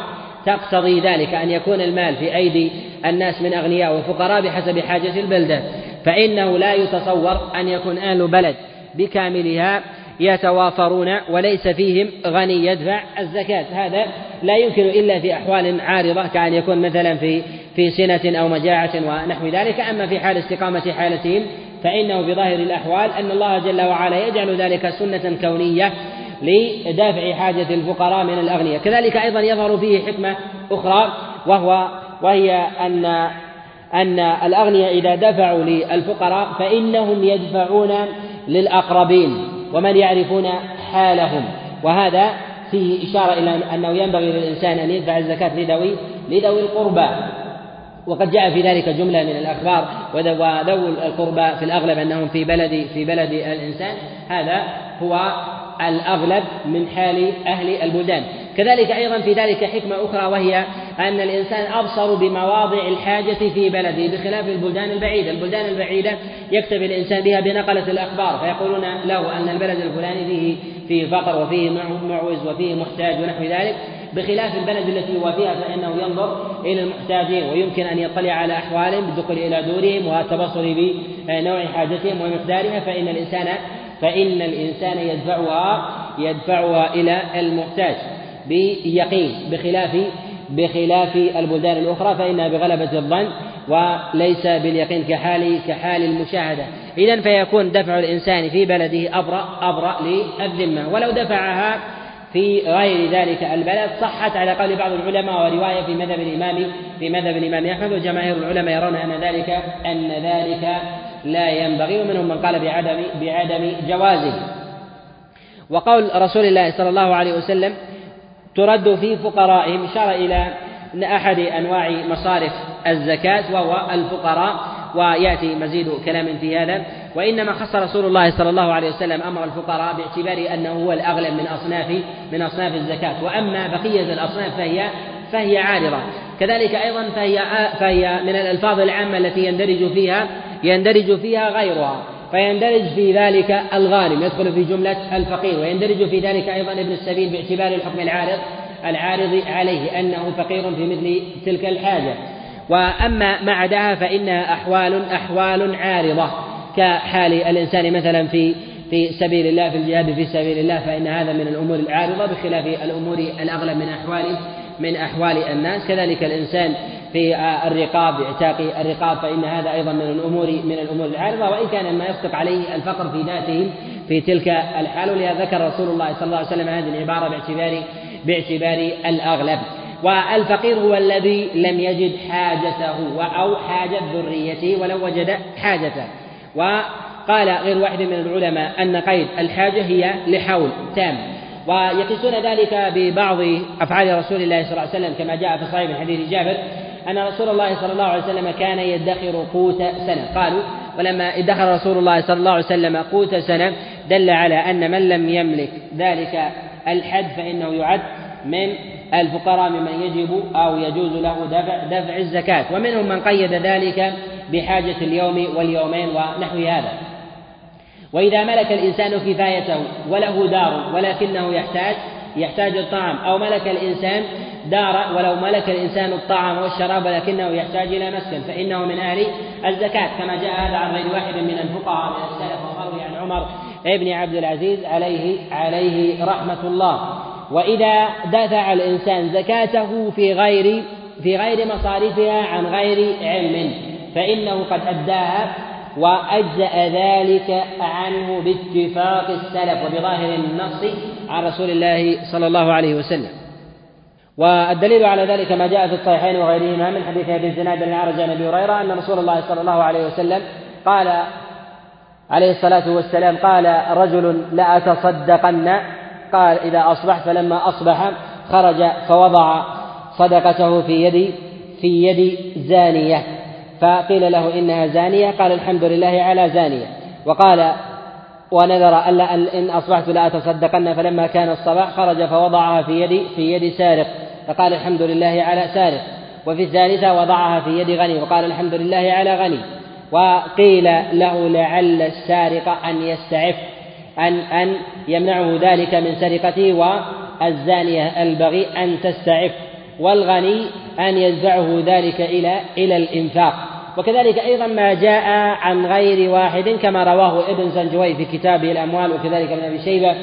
B: تقتضي ذلك أن يكون المال في أيدي الناس من أغنياء وفقراء بحسب حاجة البلدة. فإنه لا يتصور أن يكون أهل بلد بكاملها يتوافرون وليس فيهم غني يدفع الزكاة. هذا لا يمكن إلا في أحوال عارضة كأن يكون مثلا في في سنة أو مجاعة ونحو ذلك. أما في حال استقامة حالتهم فإنه بظاهر الأحوال أن الله جل وعلا يجعل ذلك سنة كونية لدافع حاجة الفقراء من الأغنياء. كذلك أيضا يظهر فيه حكمة أخرى وهو وهي أن أن الأغنياء إذا دفعوا للفقراء فإنهم يدفعون للأقربين ومن يعرفون حالهم وهذا فيه إشارة إلى أنه ينبغي للإنسان أن يدفع الزكاة لذوي لذوي القربى. وقد جاء في ذلك جملة من الأخبار وذوي القربى في الأغلب أنهم في بلد في بلد الإنسان. هذا هو الأغلب من حال أهل البلدان. كذلك أيضا في ذلك حكمة أخرى وهي أن الإنسان أبصر بمواضع الحاجة في بلده بخلاف البلدان البعيدة. البلدان البعيدة يكتفي الإنسان بها بنقلة الأخبار فيقولون له أن البلد الفلاني فيه فيه فقر وفيه معوز وفيه محتاج ونحو ذلك. بخلاف البلد التي هو فيها فإنه ينظر إلى المحتاجين ويمكن أن يطلع على أحوالهم بالدخول إلى دورهم والتبصر بنوع حاجتهم ومقدارها. فإن الإنسان فإن الإنسان يدفعها يدفعها إلى المحتاج. بيقين بخلاف بخلاف البلدان الأخرى فإنها بغلبة الظن وليس باليقين كحال كحال المشاهدة. إذا فيكون دفع الإنسان في بلده أبرأ أبرأ للذمة. ولو دفعها في غير ذلك البلد صحت على قول بعض العلماء ورواية في مذهب الإمام في مذهب الإمام أحمد وجماهير العلماء يرون أن ذلك أن ذلك لا ينبغي. ومنهم من قال بعدم بعدم جوازه. وقول رسول الله صلى الله عليه وسلم ترد في فقرائهم إشارة إلى أحد أنواع مصارف الزكاة وهو الفقراء ويأتي مزيد كلام في هذا. وإنما خص رسول الله صلى الله عليه وسلم أمر الفقراء باعتبار أنه هو الأغلب من أصناف من أصناف الزكاة. وأما بقية الأصناف فهي فهي عارضة. كذلك أيضا فهي فهي من الألفاظ العامة التي يندرج فيها يندرج فيها غيرها. فيندرج في ذلك الغانم يدخل في جملة الفقير ويندرج في ذلك أيضا ابن السبيل باعتبار الحكم العارض العارض عليه أنه فقير في مثل تلك الحاجة. وأما ما عداها فإنها أحوال أحوال عارضة كحال الإنسان مثلا في في سبيل الله في الجهاد في سبيل الله فإن هذا من الأمور العارضة بخلاف الأمور الأغلب من أحوال من أحوال الناس. كذلك الإنسان في الرقاب إعتاق الرقاب فإن هذا أيضا من الأمور من الأمور العارضة. وإن كان ما يصدق عليه الفقر في ذاته في تلك الحال ولهذا ذكر رسول الله صلى الله عليه وسلم هذه العبارة باعتبار باعتبار الأغلب. والفقير هو الذي لم يجد حاجته أو حاجة ذريته ولو وجد حاجته. وقال غير واحد من العلماء أن قيد الحاجة هي لحول تام. ويقيسون ذلك ببعض أفعال رسول الله صلى الله عليه وسلم كما جاء في صحيح حديث جابر أن رسول الله صلى الله عليه وسلم كان يدخر قوت سنة. قالوا ولما ادخر رسول الله صلى الله عليه وسلم قوت سنة دل على أن من لم يملك ذلك الحد فإنه يعد من الفقراء ممن يجب أو يجوز له دفع, دفع الزكاة. ومنهم من قيد ذلك بحاجة اليوم واليومين ونحو هذا. وإذا ملك الإنسان كفايته وله دار ولكنه يحتاج يحتاج الطعام أو ملك الإنسان دار ولو ملك الإنسان الطعام والشراب ولكنه يحتاج إلى مسكن فإنه من أهل الزكاة. كما جاء هذا عن غير واحد من الفقهاء من السلف وروي عن عمر ابن عبد العزيز عليه عليه رحمة الله. وإذا دفع الإنسان زكاته في غير في غير مصارفها عن غير علم فإنه قد أداها وأجزأ ذلك عنه باتفاق السلف وبظاهر النص عن رسول الله صلى الله عليه وسلم. والدليل على ذلك ما جاء في الصحيحين وغيرهما من حديث أبي الزناد الأعرج عن أبي هريرة أن رسول الله صلى الله عليه وسلم قال عليه الصلاة والسلام قال رجل لأتصدقن قال إذا أصبح فلما أصبح خرج فوضع صدقته في يد في يد زانية. فقيل له إنها زانية قال الحمد لله على زانية. وقال ونذر ألا إن أصبحت لا أتصدقن فلما كان الصباح خرج فوضعها في يد في يد سارق. فقال الحمد لله على سارق. وفي الثالثة وضعها في يد غني وقال الحمد لله على غني. وقيل له لعل السارق أن يستعف أن أن يمنعه ذلك من سرقته والزانية البغي أن تستعف والغني أن يدفعه ذلك إلى إلى الإنفاق. وكذلك أيضا ما جاء عن غير واحد كما رواه ابن زنجوي في كتابه الأموال وكذلك ابن أبي شيبة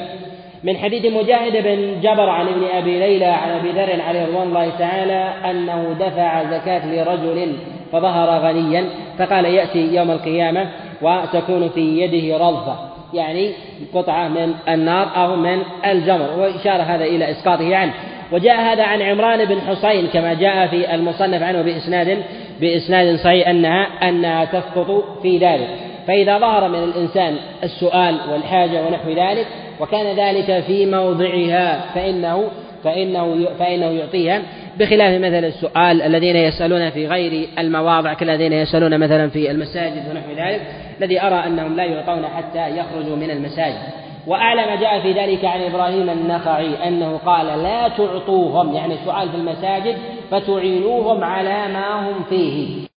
B: من حديث مجاهد بن جبر عن ابن أبي ليلى عن أبي ذر عليه رضوان الله تعالى أنه دفع زكاة لرجل فظهر غنيا فقال يأتي يوم القيامة وتكون في يده رضفة يعني قطعة من النار أو من الجمر وإشارة هذا إلى إسقاطه عنه وجاء هذا عن عمران بن حصين كما جاء في المصنف عنه بإسناد بإسناد صحيح أنها أنها تسقط في ذلك. فإذا ظهر من الإنسان السؤال والحاجة ونحو ذلك وكان ذلك في موضعها فإنه فإنه فإنه يعطيها. بخلاف مثلا السؤال الذين يسألون في غير المواضع كالذين يسألون مثلا في المساجد ونحو ذلك الذي أرى أنهم لا يعطون حتى يخرجوا من المساجد. وأعلى ما جاء في ذلك عن إبراهيم النخعي أنه قال لا تعطوهم يعني السؤال في المساجد فتعينوهم على ما هم فيه.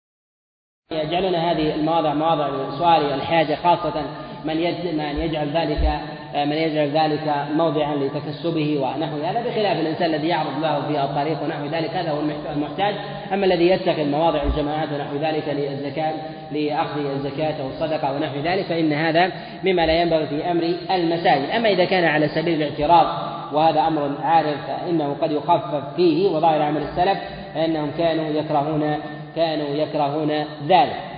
B: يجعلون هذه المواضع مواضع سؤال الحاجة خاصة من من يجعل ذلك من يجعل ذلك موضعا لتكسبه ونحو هذا بخلاف الإنسان الذي يعرض له في الطريق ونحو ذلك هذا هو المحتاج. أما الذي يتخذ مواضع الجماعات ونحو ذلك للزكاة لأخذ الزكاة أو الصدقه ونحو ذلك فإن هذا مما لا ينبغي في أمر المساجد. أما إذا كان على سبيل الاعتراض وهذا أمر عارف فإنه قد يخفف فيه وظاهر عمل السلف فإنهم كانوا يكرهون كانوا يكرهون ذلك.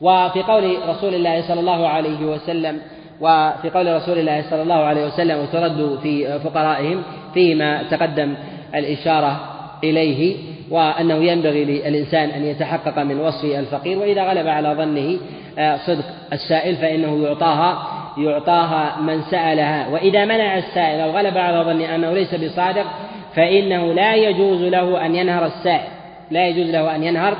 B: وفي قول رسول الله صلى الله عليه وسلم وفي قول رسول الله صلى الله عليه وسلم وترد في فقرائهم فيما تقدم الإشارة إليه وأنه ينبغي للإنسان أن يتحقق من وصف الفقير وإذا غلب على ظنه آه، صدق السائل فإنه يعطاها يعطاها من سألها. وإذا منع السائل أو غلب على ظنه أنه ليس بصادق فإنه لا يجوز له أن ينهر السائل. لا يجوز له أن ينهر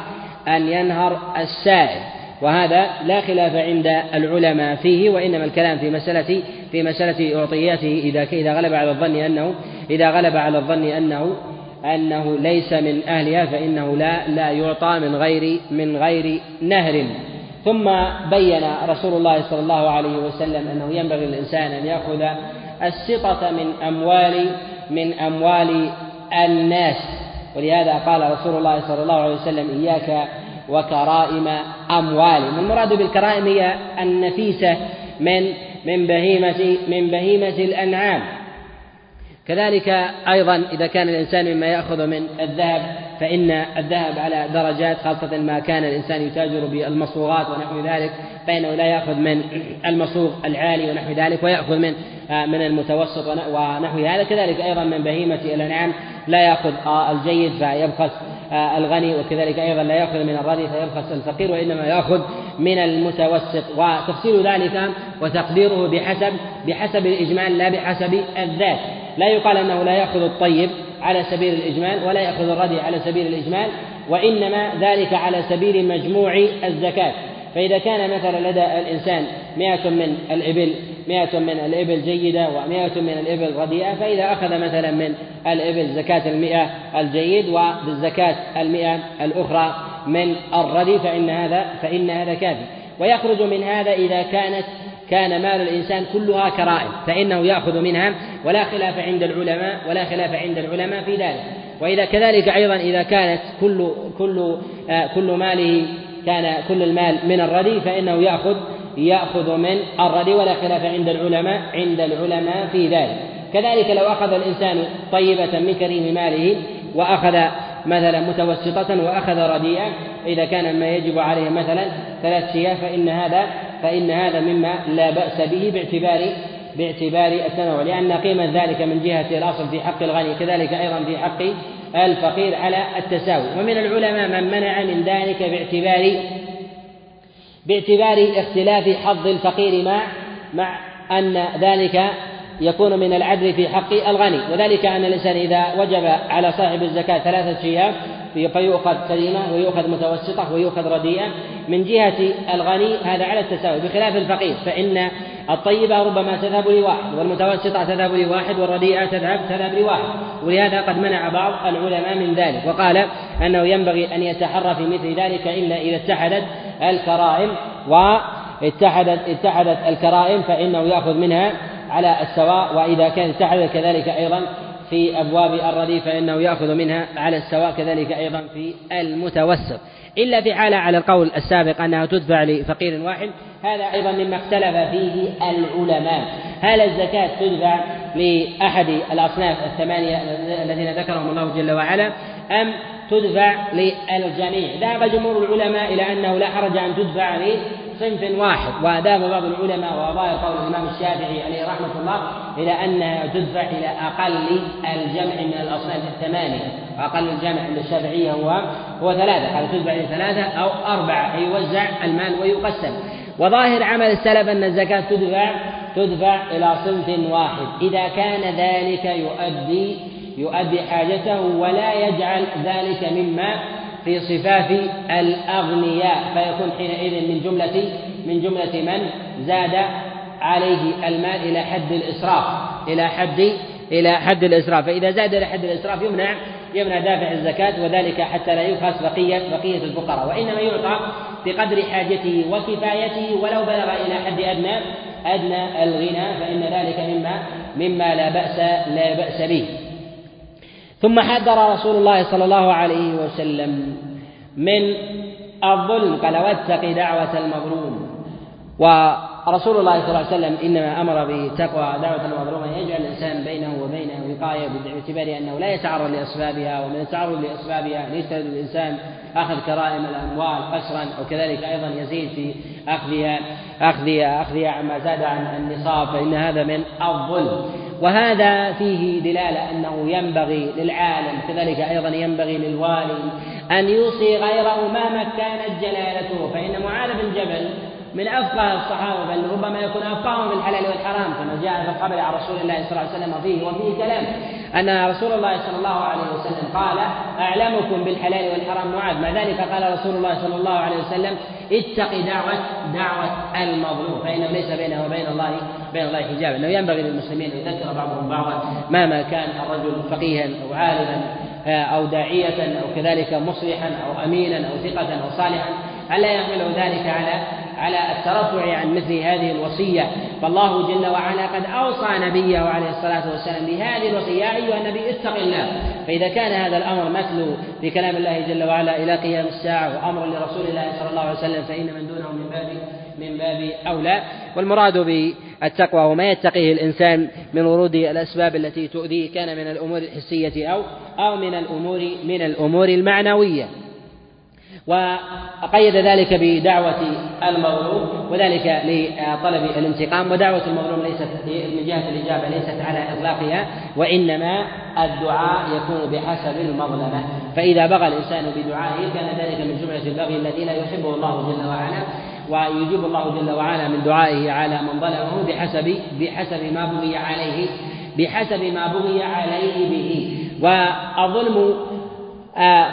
B: أن ينهر السائل. وهذا لا خلاف عند العلماء فيه وإنما الكلام في مسألة في مسألة أعطياته إذا إذا غلب على الظن أنه إذا غلب على الظن أنه أنه ليس من أهلها فإنه لا لا يعطى من غير من غير نهر. ثم بين رسول الله صلى الله عليه وسلم أنه ينبغي للإنسان أن يأخذ السطة من أموال من أموال الناس. ولهذا قال رسول الله صلى الله عليه وسلم إياك وكرائم أموالهم المراد بالكرائم هي النفيسة من من بهيمة من بهيمة الأنعام. كذلك أيضا إذا كان الإنسان مما يأخذ من الذهب فإن الذهب على درجات خاصة ما كان الإنسان يتاجر بالمصوغات ونحو ذلك فإنه لا يأخذ من المصوغ العالي ونحو ذلك ويأخذ من من المتوسط ونحو هذا. كذلك أيضا من بهيمة الأنعام لا يأخذ الجيد فيبخس الغني وكذلك أيضا لا يأخذ من الردي فيبخس الفقير وإنما يأخذ من المتوسط. وتفصيل ذلك وتقديره بحسب بحسب الإجمال لا بحسب الذات. لا يقال أنه لا يأخذ الطيب على سبيل الإجمال ولا يأخذ الردي على سبيل الإجمال وإنما ذلك على سبيل مجموع الزكاة. فإذا كان مثلا لدى الإنسان مئة من الإبل مئة من الإبل جيدة ومئة من الإبل رديئة فإذا أخذ مثلا من الإبل زكاة المئة الجيد وبالزكاة المئة الأخرى من الردي فإن هذا فإن هذا كافي. ويخرج من هذا إذا كانت كان مال الإنسان كلها كرائم فإنه يأخذ منها ولا خلاف عند العلماء ولا خلاف عند العلماء في ذلك. وإذا كذلك أيضا إذا كانت كل كل آه كل ماله كان كل المال من الردي فإنه يأخذ يأخذ من الردي ولا خلاف عند العلماء عند العلماء في ذلك. كذلك لو أخذ الإنسان طيبة من كريم ماله وأخذ مثلا متوسطة وأخذ رديئة إذا كان ما يجب عليه مثلا ثلاث شياه فإن هذا فإن هذا مما لا بأس به باعتبار باعتبار التنوع لأن قيمة ذلك من جهة الأصل في حق الغني كذلك أيضا في حق الفقير على التساوي. ومن العلماء من منع من ذلك باعتبار باعتبار اختلاف حظ الفقير مع مع أن ذلك يكون من العدل في حق الغني. وذلك أن الإنسان إذا وجب على صاحب الزكاة ثلاثة شياه فيؤخذ كريمة ويؤخذ متوسطة ويؤخذ رديئة. من جهة الغني هذا على التساوي بخلاف الفقير فإن الطيبة ربما تذهب لواحد والمتوسطة تذهب لواحد والرديئة تذهب تذهب لواحد. ولهذا قد منع بعض العلماء من ذلك. وقال أنه ينبغي أن يتحرى في مثل ذلك إلا إذا اتحدت الكرائم. واتحدت اتحدت الكرائم فإنه يأخذ منها على السواء وإذا كان اتحدت كذلك أيضا في أبواب الردي فإنه يأخذ منها على السواء كذلك أيضا في المتوسط. إلا في حالة على القول السابق أنها تدفع لفقير واحد هذا أيضا مما اختلف فيه العلماء. هل الزكاة تدفع لأحد الأصناف الثمانية الذين ذكرهم الله جل وعلا أم تدفع للجميع؟ ذهب جمهور العلماء إلى أنه لا حرج أن تدفع صنف واحد وذهب بعض العلماء وظاهر قول الإمام الشافعي عليه رحمة الله إلى أنها تدفع إلى أقل الجمع من الأصناف الثمانية. أقل الجمع عند الشافعية هو هو ثلاثة قال تدفع إلى ثلاثة أو أربعة؟ يوزع المال ويقسم. وظاهر عمل السلف أن الزكاة تدفع تدفع إلى صنف واحد. إذا كان ذلك يؤدي يؤدي حاجته ولا يجعل ذلك مما في صفات الأغنياء فيكون حينئذ من جملة من جملة من؟ زاد عليه المال إلى حد الإسراف إلى حد إلى حد الإسراف. فإذا زاد إلى حد الإسراف يمنع يمنع دافع الزكاة وذلك حتى لا يبخس بقية بقية الفقراء. وإنما يعطى بقدر حاجته وكفايته ولو بلغ إلى حد أدنى أدنى الغنى فإن ذلك مما مما لا بأس لا بأس به. ثم حذر رسول الله صلى الله عليه وسلم من الظلم قال واتق دعوة المظلوم. ورسول الله صلى الله عليه وسلم إنما أمر بتقوى دعوة المظلوم أن يجعل الإنسان بينه وبينه وقاية باعتبار أنه لا يتعرض لأسبابها ومن التعرض لأسبابها يجتهد الإنسان أخذ كرائم الأموال قسرا أو كذلك أيضا يزيد في أخذها أخذها أخذها عما زاد عن النصاب فإن هذا من الظلم. وهذا فيه دلالة أنه ينبغي للعالم كذلك أيضا ينبغي للوالي أن يوصي غيره مهما كانت جلالته فإن معاذ بن جبل من أفقه الصحابة بل ربما يكون أفقههم في الحلال والحرام كما جاء في الخبر عن رسول الله صلى الله عليه وسلم فيه وفيه كلام أن رسول الله صلى الله عليه وسلم قال أعلمكم بالحلال والحرام معاذ. مع ذلك؟ قال رسول الله صلى الله عليه وسلم اتق دعوة دعوة المظلوم. فإنه ليس بينه وبين الله بين الله حجاب. أنه ينبغي للمسلمين أن يذكر بعضهم بعضا مهما كان الرجل فقيها أو عالما أو داعية أو كذلك مصلحا أو أمينا أو ثقة أو صالحا. ألا يحمله ذلك على على الترفع عن مثل هذه الوصية. فالله جل وعلا قد أوصى نبيه عليه الصلاة والسلام بهذه الوصية يا أيها النبي اتق الله. فإذا كان هذا الأمر متلو في كلام الله جل وعلا إلى قيام الساعة وأمر لرسول الله صلى الله عليه وسلم فإن من دونه من باب من باب أولى. والمراد بالتقوى هو ما يتقيه الإنسان من ورود الأسباب التي تؤذيه كان من الأمور الحسية أو أو من الأمور من الأمور المعنوية. وقيد ذلك بدعوة المظلوم وذلك لطلب الانتقام ودعوة المظلوم ليست من جهة الإجابة ليست على إطلاقها وإنما الدعاء يكون بحسب المظلمة. فإذا بغى الإنسان بدعائه كان ذلك من جملة البغي الذي لا يحبه الله جل وعلا ويجيب الله جل وعلا من دعائه على من ظلمه بحسب بحسب ما بغي عليه بحسب ما بغي عليه به. والظلم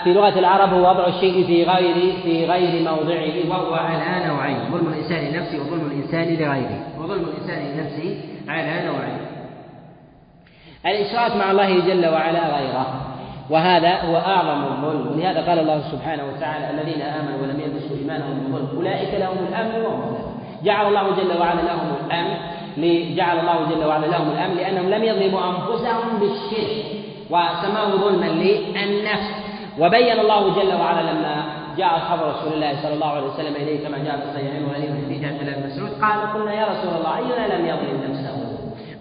B: في لغة العرب هو وضع الشيء في غير في غير موضعه. وهو على نوعين ظلم الإنسان لنفسه وظلم الإنسان لغيره. وظلم الإنسان لنفسه على نوعين. الإشراك مع الله جل وعلا غيره وهذا هو أعظم الظلم. ولهذا قال الله سبحانه وتعالى الذين آمنوا ولم يلبسوا إيمانهم بظلم أولئك لهم الأمن وهم جعل الله جل وعلا لهم الأمن جعل الله جل وعلا لهم الأمن لأنهم لم يظلموا أنفسهم بالشرك وسماه ظلما للنفس. وبين الله جل وعلا لما جاء اصحاب رسول الله صلى الله عليه وسلم إليه كما جاء في الصحيحين وغيره من حديث عبد الله مسعود قال قلنا يا رسول الله أينا لم يظلم نفسه؟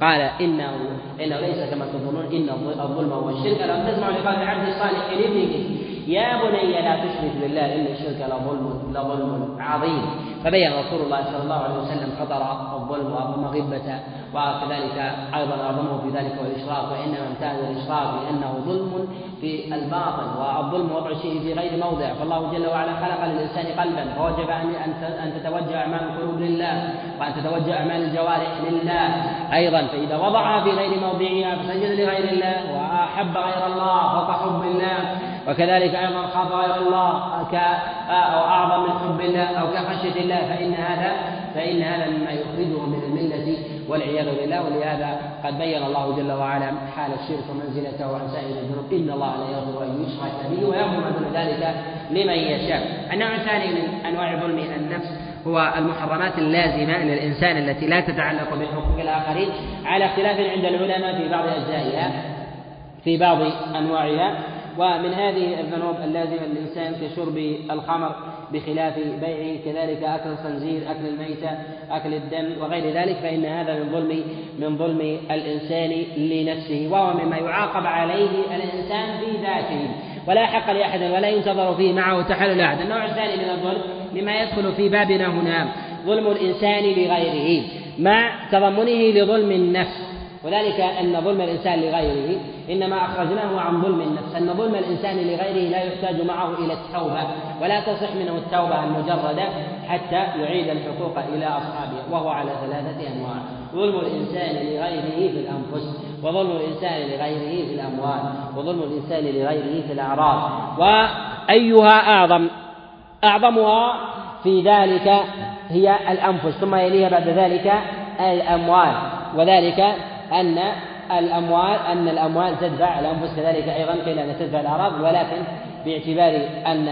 B: قال إنه إنه ليس كما تظنون إن الظلم هو الشرك لم تسمع لقول العبد الصالح لابنه يا بني لا تشرك بالله إن الشرك لظلم لظلم عظيم. فبين رسول الله صلى الله عليه وسلم خطر الظلم ومغبة وكذلك أيضا أعظمه في ذلك هو الاشراك وانما امتاز الاشراك لأنه ظلم في الباطن والظلم وضع الشيء في غير موضع. فالله جل وعلا خلق للإنسان قلبا فوجب أن أن تتوجه أعمال القلوب لله وأن تتوجه أعمال الجوارح لله. أيضا فإذا وضعها في غير موضعها فسجد لغير الله وأحب غير الله فوق حب الله. وكذلك أيضا خاف غير الله أو أعظم من حب الله أو كخشية الله فإن هذا فإن هذا مما يخرجه من الملة والعياذ بالله. ولهذا قد بين الله جل وعلا حال الشرك ومنزلته عن سائر الذنوب. إن الله لا يغفر أن يشرك به ويغفر دون ذلك لمن يشاء. النوع الثاني من أنواع ظلم النفس هو المحرمات اللازمة للإنسان التي لا تتعلق بحقوق الآخرين على اختلاف عند العلماء في بعض أجزائها في بعض أنواعها. ومن هذه الذنوب اللازمة للإنسان كشرب الخمر بخلاف بيعه كذلك أكل الخنزير أكل الميتة أكل الدم وغير ذلك فإن هذا من ظلم من ظلم الإنسان لنفسه وهو مما يعاقب عليه الإنسان في ذاته. ولا حق لأحد ولا ينتظر فيه معه تحلل أحد. النوع الثاني من الظلم مما يدخل في بابنا هنا ظلم الإنسان لغيره مع تضمنه لظلم النفس. وذلك أن ظلم الإنسان لغيره إنما أخرجناه عن ظلم النفس أن ظلم الإنسان لغيره لا يحتاج معه إلى التوبة ولا تصح منه التوبة المجردة حتى يعيد الحقوق إلى أصحابه وهو على ثلاثة أنواع ظلم الإنسان لغيره في الأنفس وظلم الإنسان لغيره في الأموال وظلم الإنسان لغيره في الأعراض. وأيها أعظم أعظمها في ذلك هي الأنفس ثم يليها بعد ذلك الأموال وذلك أن الأموال أن الأموال تدفع الأنفس كذلك أيضا قيل أنها تدفع الأعراض ولكن باعتبار أن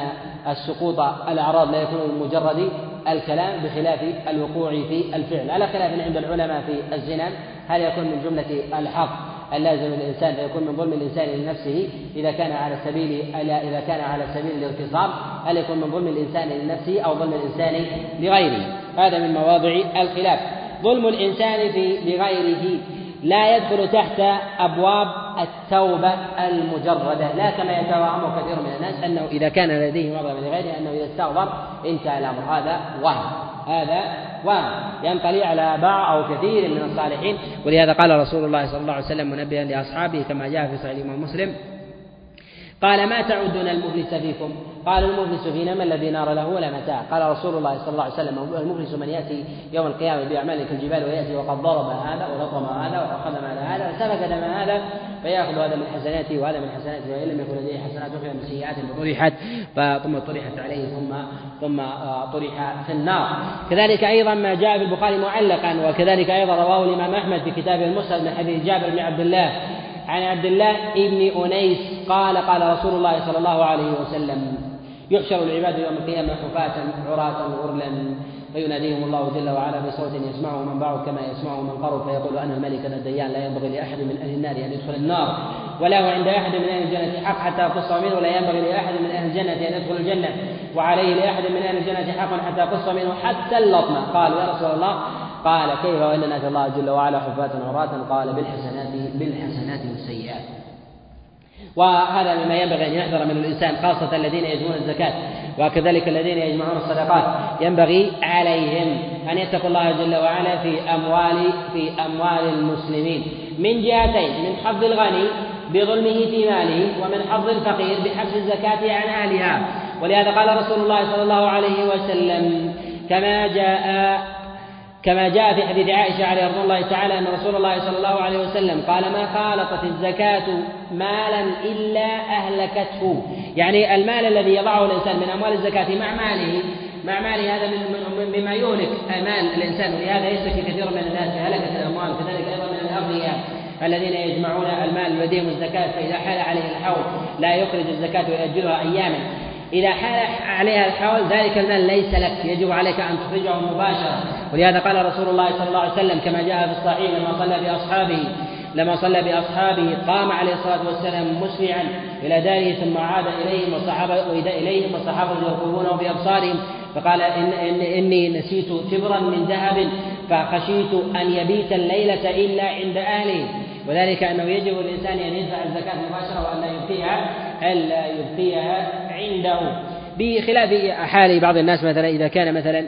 B: السقوط الأعراض لا يكون من مجرد الكلام بخلاف الوقوع في الفعل. على خلاف عند العلماء في الزنا هل يكون من جملة الحق اللازم للإنسان فيكون من ظلم الإنسان لنفسه إذا كان على سبيل إذا كان على سبيل الاغتصاب هل يكون من ظلم الإنسان لنفسه أو ظلم الإنسان لغيره؟ هذا من مواضع الخلاف. ظلم الإنسان في لغيره لا يدخل تحت أبواب التوبة المجردة لا كما يتوهم كثير من الناس أنه إذا كان لديه مظلم لغيره أنه إذا استغفر انتهى الأمر. هذا وهم هذا وهم. ينطلي على بعض أو كثير من الصالحين. ولهذا قال رسول الله صلى الله عليه وسلم منبها لأصحابه كما جاء في صحيح الإمام مسلم قال ما تعدون المفلس فيكم؟ قال المفلس فينا من الذي نار له ولا متاع. قال رسول الله صلى الله عليه وسلم المفلس من يأتي يوم القيامة باعمال كالجبال ويأتي وقد ضرب هذا ولطم هذا وأخذ مال هذا وسفك دم هذا فيأخذ هذا من حسناته وهذا من حسناته وإن لم يكن لديه حسنات أخرى من سيئات فطرحت ثم طرحت عليه ثم ثم آه، طرح في النار. كذلك أيضا ما جاء في البخاري معلقا وكذلك أيضا رواه الإمام أحمد في كتابه المسند من حديث جابر بن عبد الله. عن عبد الله بن أنيس قال قال رسول الله صلى الله عليه وسلم يحشر العباد يوم القيامة حفاة عراة غرلا فيناديهم الله جل وعلا بصوت يسمعه من بعد كما يسمعه من قرب فيقول أنا الملك أنا الديان لا ينبغي لأحد من أهل النار أن يدخل النار ولا عند أحد من أهل الجنة حق حتى يقص منه ولا ينبغي لأحد من أهل الجنة أن يدخل الجنة وعليه لأحد من أهل الجنة حق حتى يقص منه حتى اللطمة. قالوا يا رسول الله قال كيف ناتي الله جل وعلا حفاة عراة؟ قال بالحسنات بالحسنات والسيئات وهذا مما ينبغي أن يحذر من الإنسان خاصة الذين يجمعون الزكاة وكذلك الذين يجمعون الصدقات. ينبغي عليهم أن يتقوا الله جل وعلا في اموال في أموال المسلمين. من جهتين من حظ الغني بظلمه في ماله ومن حظ الفقير بحبس الزكاة عن أهلها. ولهذا قال رسول الله صلى الله عليه وسلم كما جاء كما جاء في حديث عائشة عليه رضي الله تعالى أن رسول الله صلى الله عليه وسلم قال ما خالطت الزكاة مالا إلا أهلكته. يعني المال الذي يضعه الإنسان من أموال الزكاة مع ماله مع ماله هذا مما يهلك مال الإنسان ولهذا يشتكي كثير من الناس بهلكة الأموال وكذلك أيضا من الأغنياء الذين يجمعون المال لديهم الزكاة فإذا حال عليه الحول لا يخرج الزكاة ويؤجلها أياما. إذا حال عليها الحول ذلك المال ليس لك يجب عليك أن تخرجه مباشرة. ولهذا قال رسول الله صلى الله عليه وسلم كما جاء في الصحيح لما صلى بأصحابه لما صلى بأصحابه قام عليه الصلاة والسلام مسرعا إلى داره ثم عاد إليهم والصحابة إليهم والصحابة يرقبونه بأبصارهم فقال إن إن إني نسيت تبرا من ذهب فخشيت أن يبيت الليلة إلا عند أهله وذلك أنه يجب الإنسان أن يدفع الزكاة مباشرة وأن لا يبقيها ألا يبقيها عنده. بخلاف حال بعض الناس مثلا إذا كان مثلا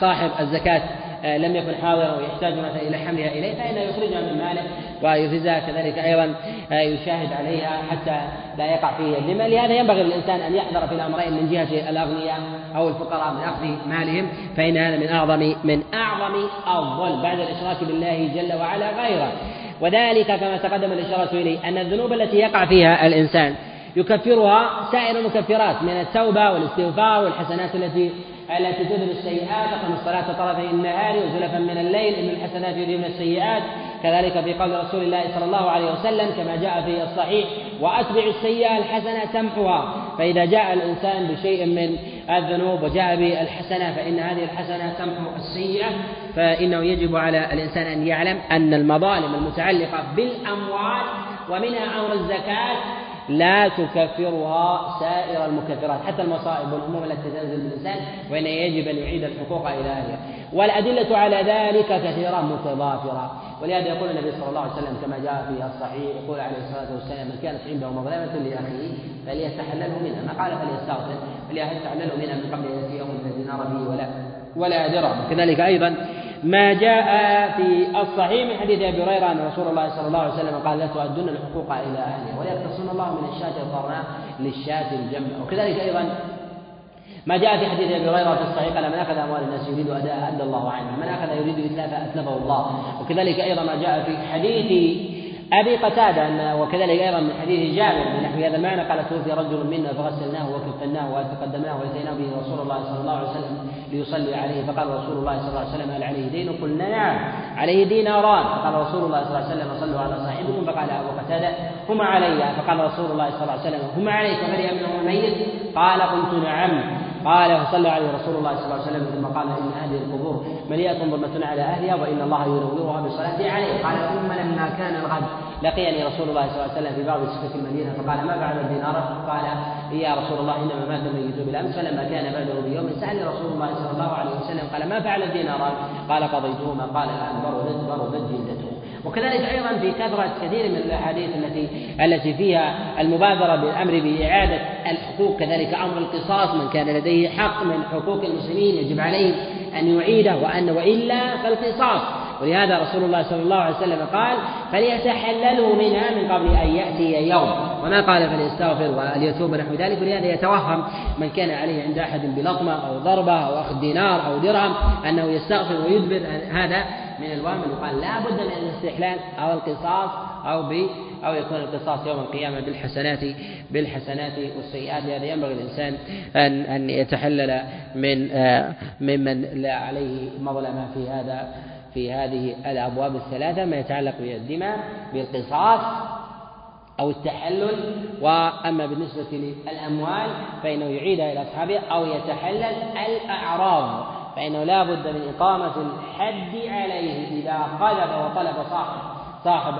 B: صاحب الزكاة آه، لم يكن حاضرا ويحتاج مثلا إلى حملها إليه فإنه يخرجها من ماله ويفرزها كذلك أيضا آه، يشاهد عليها حتى لا يقع فيه الذمة. لهذا ينبغي للإنسان أن يحذر في الأمرين من جهة الأغنياء أو الفقراء من أخذ مالهم فإن هذا من أعظم من أعظم الظلم بعد الإشراك بالله جل وعلا غيره. وذلك كما تقدم الإشارة إليه أن الذنوب التي يقع فيها الإنسان يكفرها سائر المكفرات من التوبة والاستغفار والحسنات التي التي تذهب السيئات أقم الصلاة طرفي النهار وزلفا من الليل إن الحسنات يذهبن السيئات. كذلك في قول رسول الله صلى الله عليه وسلم كما جاء في الصحيح وأتبع السيئة الحسنة تمحها فإذا جاء الإنسان بشيء من الذنوب وجاء بالحسنة فإن هذه الحسنة تمحو السيئة. فإنه يجب على الإنسان أن يعلم أن المظالم المتعلقة بالأموال ومنها أمر الزكاة لا تكفرها سائر المكفرات حتى المصائب والهموم التي تنزل بالإنسان وإن يجب أن يعيد الحقوق إلى أهلها. والأدلة على ذلك كثيرة متضافرة. ولهذا يقول النبي صلى الله عليه وسلم كما جاء في الصحيح يقول عليه الصلاة والسلام من كانت عنده مظلمة لأخيه فليتحلله منها. ما قال فليستغفر فليتحلله منها من قبل أن يأتي يوم الذي نار فيه ولا ولا درهم. كذلك أيضا ما جاء في الصحيح من حديث أبي هريرة أن رسول الله صلى الله عليه وسلم قال لا تؤدون الحقوق إلى أهلها ويقتصون الله من الشاة الضراء للشاة الجمع. وكذلك أيضا ما جاء في حديث أبي هريرة في الصحيح قال من أخذ أموال الناس يريد أداء ادى الله عنه، من أخذ يريد اتلافها أتلفه الله، وكذلك أيضا ما جاء في حديث أبي قتادة وكذلك أيضا من حديث جابر بنحو هذا المعنى قال توفي رجل منا فغسلناه وكفناه وتقدمناه وأتيناه به رسول الله صلى الله عليه وسلم. ليصلي عليه. فقال رسول الله صلى الله عليه وسلم هل عليه دين؟ قلنا نعم عليه ديناران. فقال رسول الله صلى الله عليه وسلم صلوا على صاحبكم. فقال أبو قتادة هما علي. فقال رسول الله صلى الله عليه وسلم هما عليك منهما الميت؟ قال قلت نعم. قال فصلى عليه رسول الله صلى الله عليه وسلم ثم قال إن هذه القبور مليئة ظلمه على أهلها وإن الله ينورها بالصلاه عليه قال ثم لما كان الغد لقيني رسول الله صلى الله عليه وسلم في بعض سكة المدينة فقال ما فعل الدينار؟ قال يا رسول الله إنما مات الميت بالأمس فلما كان بعده بيوم سألني رسول الله صلى الله عليه وسلم قال ما فعل الدينار؟ قال قضيتهما قال الآن بردت بردت جلدته وكذلك أيضا في كثرة كثير من الأحاديث التي التي فيها المبادرة بالأمر بإعادة الحقوق كذلك أمر القصاص من كان لديه حق من حقوق المسلمين يجب عليه أن يعيده وأن وإلا فالقصاص. ولهذا رسول الله صلى الله عليه وسلم قال فليتحللوا منها من قبل أن يأتي يوم. وما قال فليستغفر وليتوب نحو ذلك. ولهذا يتوهم من كان عليه عند أحد بلطمه أو ضربة أو أخذ دينار أو درهم أنه يستغفر ويدبر. هذا من الوهم يقال لا بد من الاستحلال أو القصاص أو ب أو يكون القصاص يوم القيامة بالحسنات بالحسنات والسيئات. لهذا ينبغي الإنسان ان أن يتحلل من آه، ممن لا عليه مظلمة في هذا في هذه الأبواب الثلاثة ما يتعلق بالدماء بالقصاص أو التحلل. وأما بالنسبة للأموال فإنه يعيدها إلى أصحابها أو يتحلل الأعراض فإنه لا بد من إقامة الحد عليه إذا قذف وطلب صاحب صاحب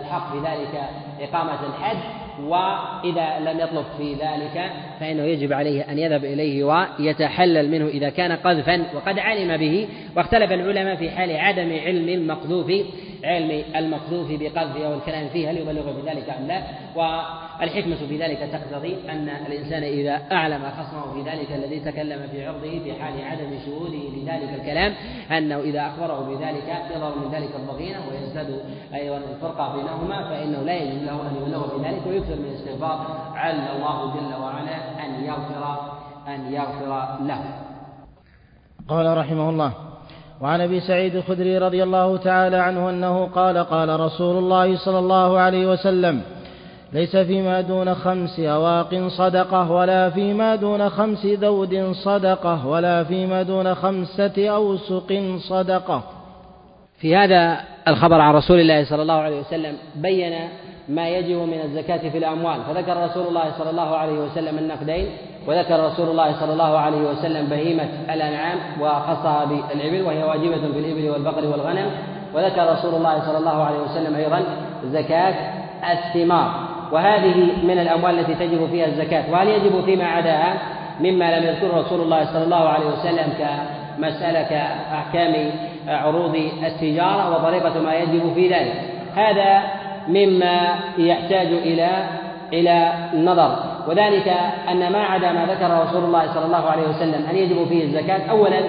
B: الحق في ذلك إقامة الحد. وإذا لم يطلب في ذلك فإنه يجب عليه أن يذهب إليه ويتحلل منه إذا كان قذفا وقد علم به واختلف العلماء في حال عدم علم المقذوف علم المقذوف بقذفه والكلام فيه هل يبلغ بذلك أم لا والحكمة في ذلك تقتضي أن الإنسان إذا أعلم خصمه في ذلك الذي تكلم في عرضه في حال عدم شهوده لذلك الكلام أنه إذا أخبره بذلك يظهر من ذلك الضغينة ويزداد أيضا الفرقة بينهما فإنه لا يجوز له أن يبلغ بذلك ويكثر من الاستغفار عل الله جل وعلا أن يغفر أن يغفر له.
A: قال رحمه الله وعن أبي سعيد الخدري رضي الله تعالى عنه أنه قال قال رسول الله صلى الله عليه وسلم ليس فيما دون خمس أواق صدقة ولا فيما دون خمس ذود صدقة ولا فيما دون خمسة أوسق صدقة.
B: في هذا الخبر عن رسول الله صلى الله عليه وسلم بين ما يجب من الزكاة في الأموال. فذكر رسول الله صلى الله عليه وسلم النقدين وذكر رسول الله صلى الله عليه وسلم بهيمة الأنعام وخصها بالإبل وهي واجبة في الإبل والبقر والغنم. وذكر رسول الله صلى الله عليه وسلم أيضا زكاة الثمار. وهذه من الأموال التي تجب فيها الزكاة. وهل يجب فيما عداها؟ مما لم يذكره رسول الله صلى الله عليه وسلم كمسألة كأحكام عروض التجارة وطريقة ما يجب في ذلك. هذا مما يحتاج إلى إلى النظر وذلك أن ما عدا ما ذكر رسول الله صلى الله عليه وسلم أن يجب فيه الزكاة. أولا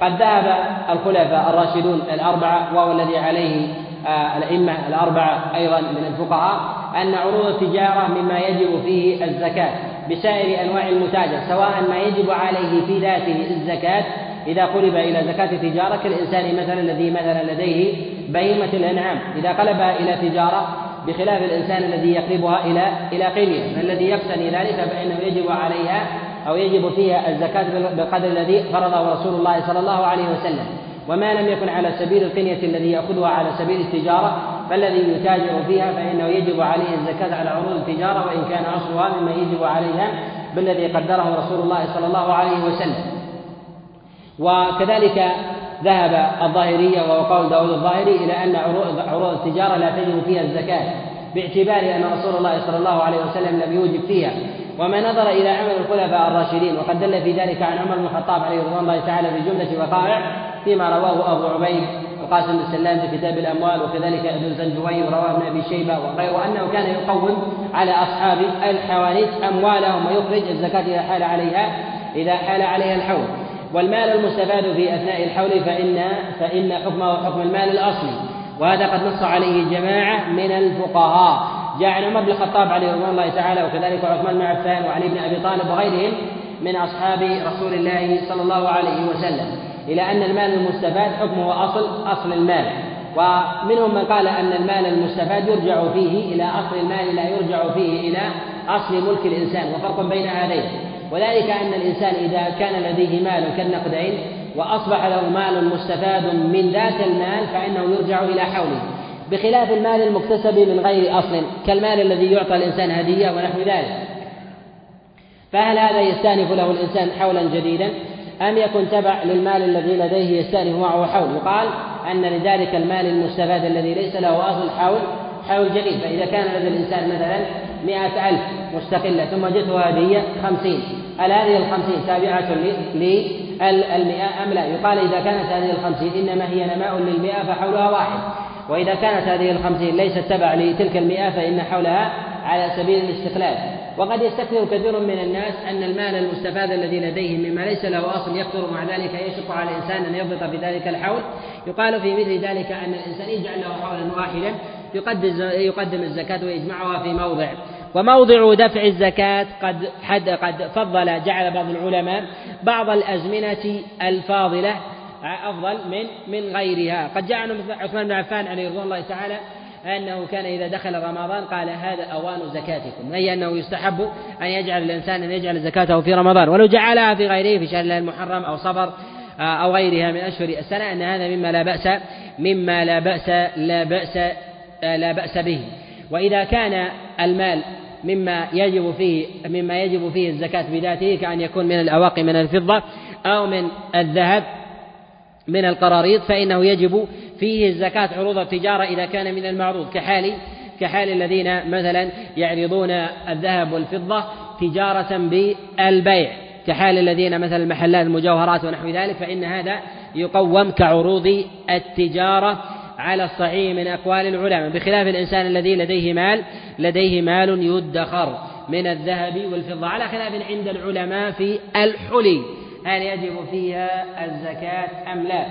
B: قد ذهب الخلفاء الراشدون الأربعة وهو الذي عليه آه، الأئمة الأربعة أيضا من الفقهاء أن عروض التجارة مما يجب فيه الزكاة بسائر أنواع المتاجر سواء ما يجب عليه في ذاته الزكاة إذا قلب إلى زكاة التجارة كالإنسان مثلا الذي مثلا لديه بهيمة الأنعام. إذا قلبها إلى تجارة بخلاف الإنسان الذي يقلبها إلى إلى قلية فالذي يقتني ذلك فإنه يجب عليها أو يجب فيها الزكاة بالقدر الذي فرضه رسول الله صلى الله عليه وسلم. وما لم يكن على سبيل القنية الذي يأخذها على سبيل التجارة فالذي يتاجر فيها فإنه يجب عليه الزكاة على عروض التجارة وإن كان أصلها مما يجب عليها بالذي قدره رسول الله صلى الله عليه وسلم. وكذلك ذهب الظاهرية وهو قول داود الظاهري إلى أن عروض التجارة لا تجب فيها الزكاة باعتبار أن رسول الله صلى الله عليه وسلم لم يوجب فيها. وما نظر إلى عمل الخلفاء الراشدين وقد دل في ذلك عن عمر بن الخطاب عليه رضوان الله تعالى في جملة وقائع فيما رواه أبو عبيد القاسم بن سلام في كتاب الأموال وكذلك ابن زنجوي رواه ابن أبي شيبة وغيره أنه كان يقوم على أصحاب الحوانيت أموالهم ويخرج الزكاة إذا حال عليها إذا حال عليها الحول. والمال المستفاد في أثناء الحول فإن فإن حكمه حكم المال الأصلي. وهذا قد نص عليه جماعة من الفقهاء. جاء عن عمر بن الخطاب عليه رضوان الله تعالى وكذلك عثمان بن عفان وعلي بن أبي طالب وغيرهم من أصحاب رسول الله صلى الله عليه وسلم. إلى أن المال المستفاد حكمه أصل أصل المال. ومنهم من قال أن المال المستفاد يرجع فيه إلى أصل المال لا يرجع فيه إلى أصل ملك الإنسان. وفرق بين هذين. وذلك أن الإنسان إذا كان لديه مال كالنقدين وأصبح له مال مستفاد من ذات المال فإنه يرجع إلى حوله بخلاف المال المكتسب من غير أصل كالمال الذي يعطى الإنسان هدية ونحو ذلك. فهل هذا يستأنف له الإنسان حولا جديدا؟ أم يكون تبع للمال الذي لديه يستأنف معه حول يقال أن لذلك المال المستفاد الذي ليس له أصل حول حول جديد. فإذا كان لدى الإنسان مثلا مئة ألف مستقلة ثم جئته هدية خمسين. هل هذه الخمسين تابعة للمئة أم لا؟ يقال إذا كانت هذه الخمسين إنما هي نماء للمئة فحولها واحد. وإذا كانت هذه الخمسين ليست تبع لتلك المئة فإن حولها على سبيل الاستقلال. وقد يستكثر كثير من الناس أن المال المستفاد الذي لديهم مما ليس له أصل يكثر مع ذلك يشق على الإنسان أن يضبط بذلك الحول. يقال في مثل ذلك أن الإنسان يجعل له حولا واحدا يقدم الزكاة ويجمعها في موضع. وموضع دفع الزكاة قد حد قد فضل جعل بعض العلماء بعض الأزمنة الفاضلة أفضل من من غيرها. قد جاء عثمان بن عفان عليه رضوان الله تعالى أنه كان إذا دخل رمضان قال هذا أوان زكاتكم. أي أنه يستحب أن يجعل الإنسان أن يجعل زكاته في رمضان. ولو جعلها في غيره في شهر المحرم أو صبر آه، أو غيرها من أشهر السنة أن هذا مما لا بأس مما لا بأس لا بأس لا بأس به. وإذا كان المال مما يجب فيه مما يجب فيه الزكاة بذاته كأن يكون من الأواقي من الفضة أو من الذهب من القراريط فإنه يجب فيه الزكاة عروض التجارة إذا كان من المعروض. كحال كحال الذين مثلا يعرضون الذهب والفضة تجارة بالبيع. كحال الذين مثلا محلات المجوهرات ونحو ذلك فإن هذا يقوم كعروض التجارة على الصحيح من أقوال العلماء بخلاف الإنسان الذي لديه مال لديه مال يدخر من الذهب والفضة على خلاف عند العلماء في الحلي هل يجب فيها الزكاة أم لا؟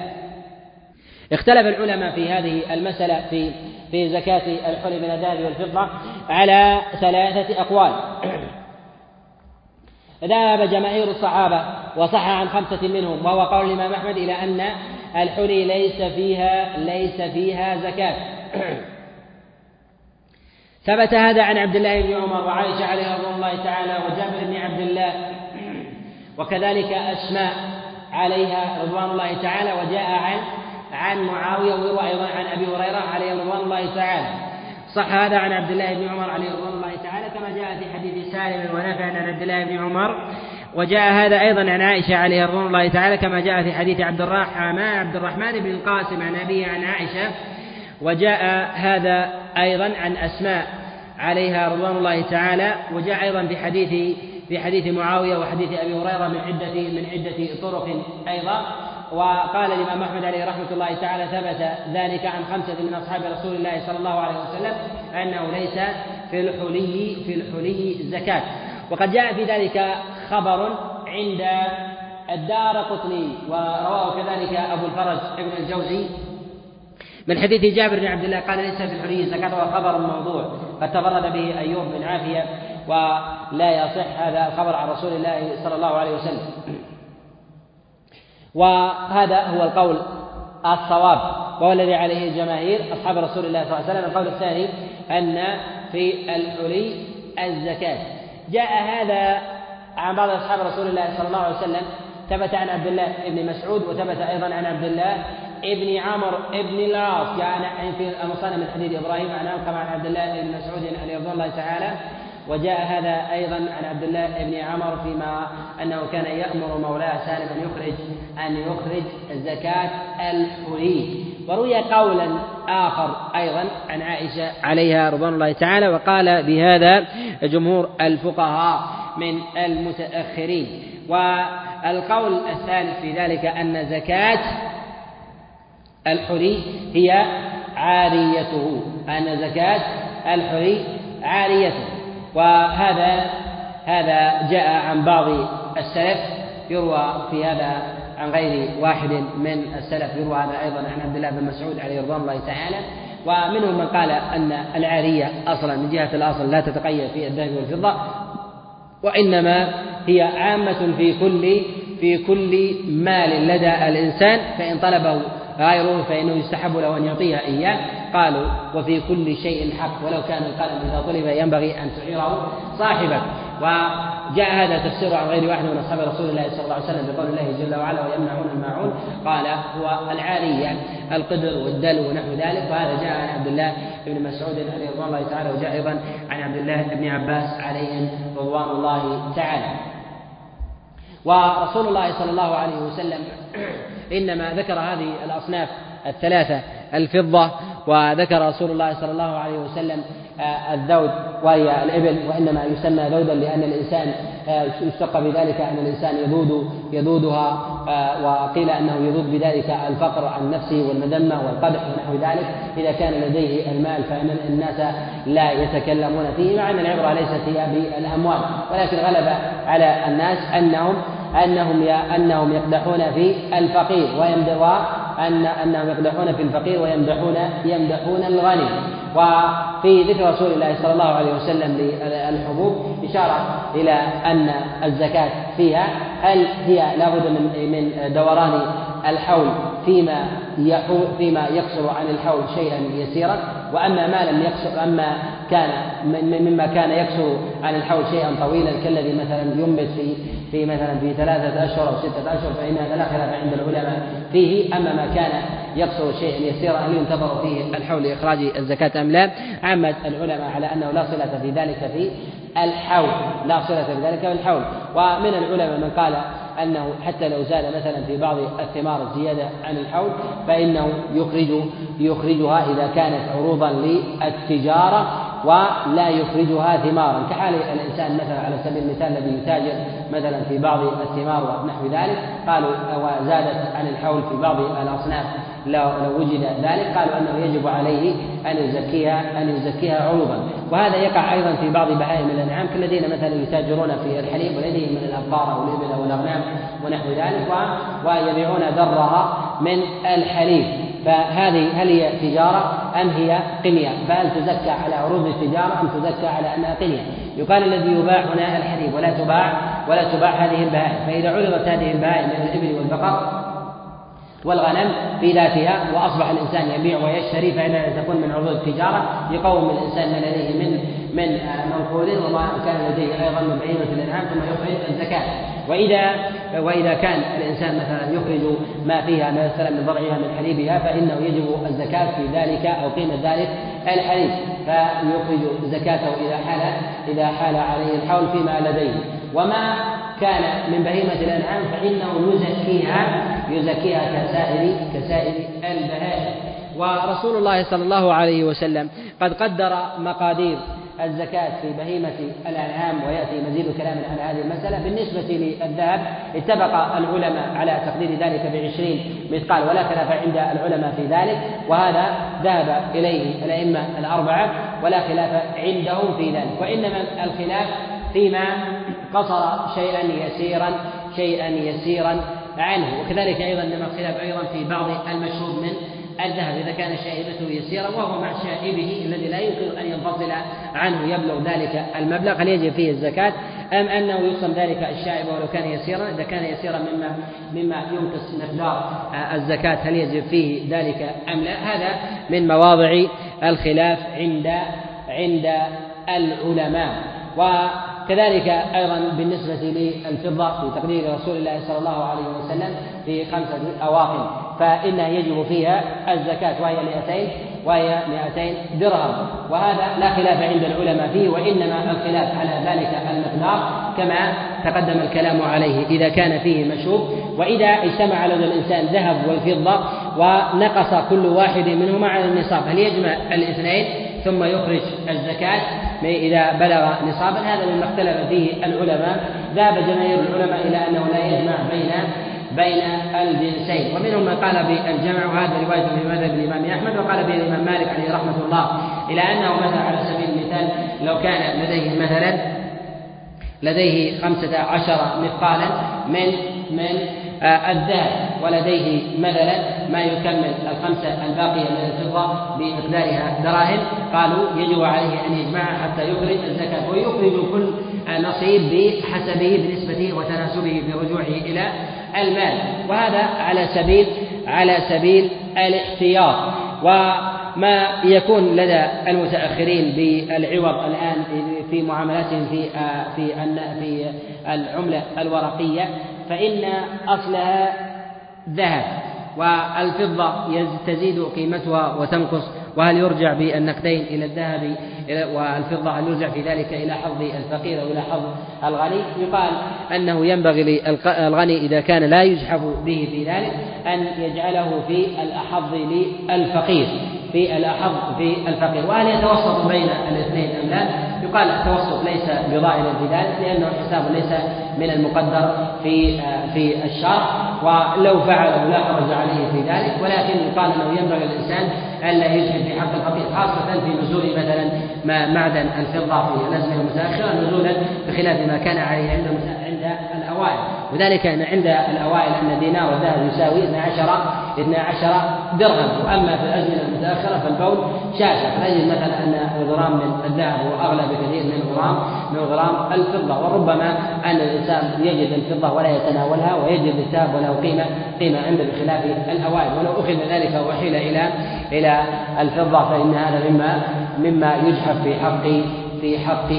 B: اختلف العلماء في هذه المسألة في في زكاة الحلي من الذهب والفضة على ثلاثة أقوال. ذهب جماهير الصحابة وصح عن خمسة منهم وهو قول الإمام أحمد إلى أن الحلي ليس فيها ليس فيها زكاة. ثبت هذا عن عبد الله بن عمر وعائشة عليه رضي الله تعالى وجابر بن عبد الله. وكذلك أسماء عليها رضوان الله تعالى وجاء عن عن معاوية ويروى أيضا عن أبي هريرة عليه رضوان الله تعالى. صح هذا عن عبد الله بن عمر عليه رضوان الله تعالى كما جاء في حديث سالم ونافع عن عبد الله بن عمر. وجاء هذا أيضا عن عائشة عليه رضوان الله تعالى كما جاء في حديث عبد الرحمن عبد الرحمن بن القاسم عن أبيه عن عائشة. وجاء هذا أيضا عن أسماء عليها رضوان الله تعالى وجاء أيضا في حديث في حديث معاوية وحديث أبي هريرة من عدة من عدة طرق أيضا. وقال الإمام أحمد عليه رحمة الله تعالى ثبت ذلك عن خمسة من أصحاب رسول الله صلى الله عليه وسلم أنه ليس في الحلي في الحلي زكاة. وقد جاء في ذلك خبر عند الدار قطني ورواه كذلك أبو الفرج ابن الجوزي. من حديث جابر بن عبد الله قال ليس في الحلي زكاة خبر موضوع قد تفرد به أيوب بن عافية ولا يصح هذا الخبر عن رسول الله صلى الله عليه وسلم. وهذا هو القول الصواب وهو الذي عليه الجماهير أصحاب رسول الله صلى الله عليه وسلم. القول الثاني أن في الحلي الزكاة. جاء هذا عن بعض أصحاب رسول الله صلى الله عليه وسلم. ثبت عن عبد الله بن مسعود وثبت أيضا عن عبد الله ابن عمر ابن العاص. جاء في المصنف من حديث إبراهيم عن علقمة عن عبد الله بن مسعود رضي الله تعالى. وجاء هذا أيضا عن عبد الله بن عمر فيما أنه كان يأمر مولاه سالم أن يخرج أن يخرج زكاة الحلي وروي قولا آخر أيضا عن عائشة عليها رضوان الله تعالى وقال بهذا جمهور الفقهاء من المتأخرين. والقول الثالث في ذلك أن زكاة الحلي هي عاريته أن زكاة الحلي عاريته. وهذا هذا جاء عن بعض السلف يروى في هذا عن غير واحد من السلف يروى هذا أيضا عن عبد الله بن مسعود عليه رضوان الله تعالى. ومنهم من قال أن العارية أصلا من جهة الأصل لا تتقيد في الذهب والفضة وإنما هي عامة في كل في كل مال لدى الإنسان فإن طلبه غيره فإنه يستحب له أن يعطيه إياه. قالوا وفي كل شيء حق ولو كان القلم إذا طلب ينبغي أن تعيره صاحبك. وجاء هذا تفسير عن غير واحد من أصحاب رسول الله صلى الله عليه وسلم بقول الله جل وعلا ويمنعون الماعون. قال هو العارية القدر والدلو ونحو ذلك. وهذا جاء عن عبد الله بن مسعود رضوان الله تعالى وجاء أيضا عن عبد الله بن عباس عليهم رضوان الله تعالى. ورسول الله صلى الله عليه وسلم إنما ذكر هذه الأصناف الثلاثة الفضة وذكر رسول الله صلى الله عليه وسلم الذود وهي الإبل وإنما يسمى ذودا لأن الإنسان آه، يشتق بذلك أن الإنسان يذود يذودها آه، وقيل أنه يذود بذلك الفقر عن نفسه والمذمة والقدح ونحو ذلك. إذا كان لديه المال فإن الناس لا يتكلمون فيه مع أن العبرة ليست هي بالأموال ولكن غلب على الناس أنهم أنهم أنهم يقدحون في الفقير وأن أنهم يقدحون في الفقير ويمدحون يمدحون الغني. وفي ذكر رسول الله صلى الله عليه وسلم للحبوب إشارة إلى أن الزكاة فيها هل هي لابد من دوران الحول فيما فيما يقصر عن الحول شيئا يسيرا وأما ما لم يقصر أما كان مما كان يقصر عن الحول شيئا طويلا كالذي مثلا ينبت في في مثلا في ثلاثة أشهر أو ستة أشهر فإن هذا لا خلاف عند العلماء فيه. أما ما كان يقصر شيئا يسيرا هل ينتظر فيه الحول لإخراج الزكاة أم لا؟ عامة العلماء على أنه لا صلة في ذلك في الحول لا صلة في ذلك في الحول ومن العلماء من قال أنه حتى لو زاد مثلا في بعض الثمار زيادة عن الحول فإنه يخرج يخرجها إذا كانت عروضا للتجارة ولا يخرجها ثمارا. كحال الإنسان مثلا على سبيل المثال الذي يتاجر مثلا في بعض الثمار ونحو ذلك قالوا وزادت عن الحول في بعض الأصناف لو لو وجد ذلك قالوا أنه يجب عليه أن يزكيها أن يزكيها عروضا. وهذا يقع أيضا في بعض بهائم الأنعام كالذين مثلا يتاجرون في الحليب ولديهم من الأبقار أو الإبل أو الاغنام ونحو ذلك ويبيعون ذرها من الحليب. فهذه هل هي تجارة أم هي قنية؟ فهل تزكى على عروض التجارة أم تزكى على أنها قنية؟ يقال الذي يباع هنا الحليب ولا تباع ولا تباع هذه البهائم. فإذا عرضت هذه البهائم من الإبل والبقر والغنم في ذاتها وأصبح الإنسان يبيع ويشتري فانها تكون من عروض التجارة يقوم الإنسان ما لديه من من منقول وما كان لديه أيضا من بهيمة الأنعام ثم يخرج الزكاة. وإذا وإذا كان الإنسان مثلا يخرج ما فيها مثلا من ضرعها من حليبها فإنه يجب الزكاة في ذلك أو قيمة ذلك الحليب. فيخرج زكاته إذا حال إذا حال عليه الحول فيما لديه. وما كان من بهيمة الأنعام فإنه يزكيها يزكيها كسائر كسائر البهائم. ورسول الله صلى الله عليه وسلم قد قدر مقادير الزكاة في بهيمة الأنعام ويأتي مزيد كلام على هذه المسألة. بالنسبة للذهب اتفق العلماء على تقدير ذلك بعشرين مثقال ولا خلاف عند العلماء في ذلك. وهذا ذهب إليه الأئمة الأربعة ولا خلاف عندهم في ذلك. وإنما الخلاف فيما قصر شيئا يسيرا شيئا يسيرا عنه. وكذلك أيضا انما الخلاف أيضا في بعض المشهور من الذهب إذا كان شائبته يسيرا وهو مع شائبه الذي لا يمكن أن ينفصل عنه يبلغ ذلك المبلغ. هل يجب فيه الزكاة؟ أم أنه يقسم ذلك الشائب ولو كان يسيرا؟ إذا كان يسيرا مما مما ينقص مقدار الزكاة هل يجب فيه ذلك أم لا؟ هذا من مواضع الخلاف عند عند العلماء. وكذلك أيضا بالنسبة للفضة في تقدير رسول الله صلى الله عليه وسلم في خمسة أواق فإنها يجب فيها الزكاة وهي 200 وهي 200 درهم. وهذا لا خلاف عند العلماء فيه وإنما الخلاف على ذلك المقدار كما تقدم الكلام عليه إذا كان فيه مشروب. وإذا اجتمع لدى الإنسان ذهب والفضة ونقص كل واحد منهما على النصاب. هل يجمع الاثنين ثم يخرج الزكاة. إذا بلغ نصابا هذا مما اختلف فيه العلماء. ذهب جماهير العلماء إلى أنه لا يجمع بين بين الجنسين. ومنهم من قال بالجمع وهذا رواية في مذهب الإمام أحمد وقال به الإمام مالك عليه رحمة الله. إلى أنه مثلا على سبيل المثال لو كان لديه مثلا لديه خمسة عشر مثقالا من من الذهب ولديه مثلا ما يكمل الخمسة الباقية من الفضة بمقدارها دراهم. قالوا يجب عليه أن يجمعها حتى يخرج الزكاة ويخرج كل نصيب بحسبه بنسبته وتناسبه برجوعه إلى المال. وهذا على سبيل على سبيل الاحتياط. وما يكون لدى المتأخرين بالعوض الآن في معاملاتهم في في في العملة الورقية فإن أصلها ذهب والفضة تزيد قيمتها وتنقص وهل يرجع بالنقدين إلى الذهب والفضة هل يرجع في ذلك إلى حظ الفقير أو إلى حظ الغني؟ يقال أنه ينبغي للغني إذا كان لا يجحف به في ذلك أن يجعله في الأحظ للفقير. في الأحظ في الفقير. وهل يتوسط بين الاثنين أم لا؟ يقال التوسط ليس بضائع في ذلك لأنه حساب ليس من المقدر في في الشرع ولو فعله لا حرج عليه في ذلك. ولكن يقال أنه ينبغي للإنسان ألا يجهد في حق الفقير خاصة في نزول مثلا ما معدن الفضة في الازمنه المتأخرة نزولا بخلاف ما كان عليه عند عند الأوائل. وذلك ان عند الأوائل أن دينار الذهب يساوي 12 12 درهم. وأما في الأزمنة المتأخرة فالبول شاسع فنجد مثلا أن غرام من الذهب هو أغلى بكثير من غرام من غرام الفضة. وربما أن الإنسان يجد الفضة ولا يتناولها ويجد الذهب وله قيمه قيمة عنده بخلاف الأوائل. ولو اخذ ذلك وحيل إلى إلى الفضة فإن هذا مما مما يجحف في حق في حق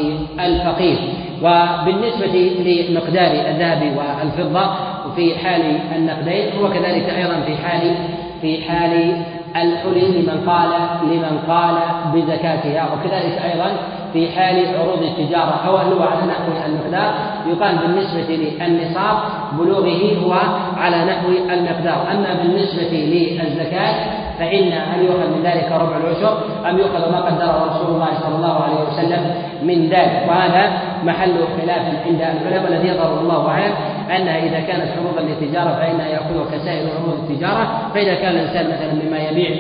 B: الفقير. وبالنسبة لمقدار الذهب والفضة في حال النقدين هو كذلك أيضا في حال في حال الحلي لمن قال لمن قال بزكاتها. وكذلك أيضا في حال عروض التجارة. أو هو على نحو المقدار يقال بالنسبة للنصاب بلوغه هو على نحو المقدار. أما بالنسبة للزكاة فإن هل يؤخذ من ذلك ربع العشر؟ أم يؤخذ ما قدره رسول الله صلى الله عليه وسلم من ذلك؟ وهذا محل خلاف عند العلماء الذي يظهر الله أعلم أنها إذا كانت عروضا للتجارة فإنها يأخذها كسائر عروض التجارة فإذا كان الإنسان مثلا مما يبيع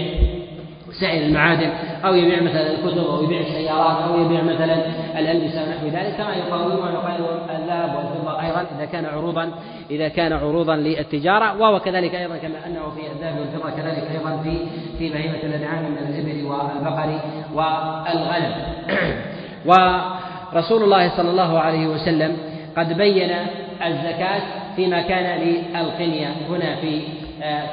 B: سائر المعادن أو يبيع مثلا الكتب أو يبيع السيارات أو يبيع مثلا الألبسة ونحو ذلك. كما يقاومون ويقاوم الذهب والفضة أيضا إذا كان عروضا إذا كان عروضا للتجارة. وهو كذلك أيضا كما أنه في الذهب والفضة كذلك أيضا في في بهيمة الأنعام من الإبل والبقر والغنم. ورسول الله صلى الله عليه وسلم قد بين الزكاة فيما كان للقنية هنا في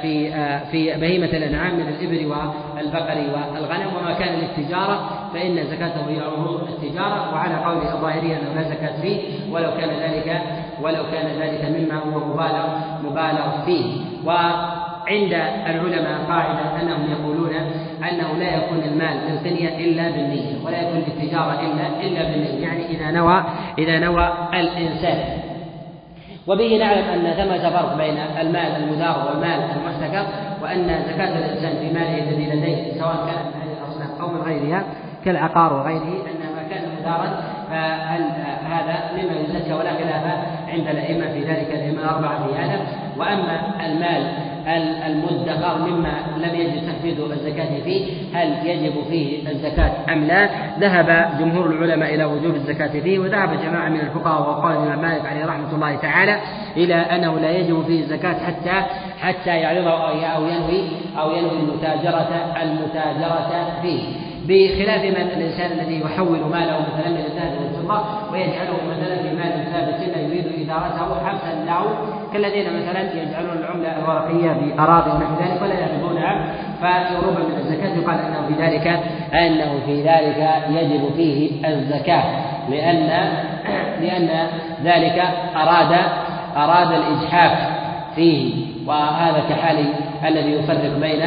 B: في في بهيمة الأنعام من الإبل والبقر والغنم وما كان للتجارة فإن زكاته هي عروض التجارة وعلى قول الظاهرية أنه لا زكاة فيه ولو كان ذلك ولو كان ذلك مما هو مبالغ مبالغ فيه. وعند العلماء قاعدة أنهم يقولون أنه لا يكون المال للقنية إلا بالنية ولا يكون للتجارة إلا إلا بالنية. يعني إذا نوى إذا نوى الإنسان. وبه نعلم أن ثمة فرق بين المال المدار والمال المحتكر وأن زكاة الإنسان في ماله الذي لديه سواء كان من هذه الأصناف أو من غيرها كالعقار وغيره أن ما كان مدارا فهذا مما يزكى ولا خلاف عند الأئمة في ذلك الأئمة الأربعة في هذا. وأما المال المدخر مما لم يجد تحديد الزكاة فيه هل يجب فيه الزكاة أم لا؟ ذهب جمهور العلماء إلى وجوب الزكاة فيه وذهب جماعة من الفقهاء وقال الإمام مالك عليه رحمة الله تعالى إلى أنه لا يجب فيه الزكاة حتى حتى يعرضه أو ينوي أو ينوي المتاجرة المتاجرة فيه. بخلاف من الإنسان الذي يحول ماله مثلا من الذهب والفضة ويجعله مثلا في مال ثابت لا يريد إدارته حبسا له. كالذين مثلا يجعلون العملة الورقية بأراضي ونحو ذلك ولا يأخذونها فيهرب من الزكاة. يقال أنه في ذلك أنه في ذلك يجب فيه الزكاة لأن لأن ذلك أراد أراد الإجحاف فيه. وهذا كحال الذي يفرق بين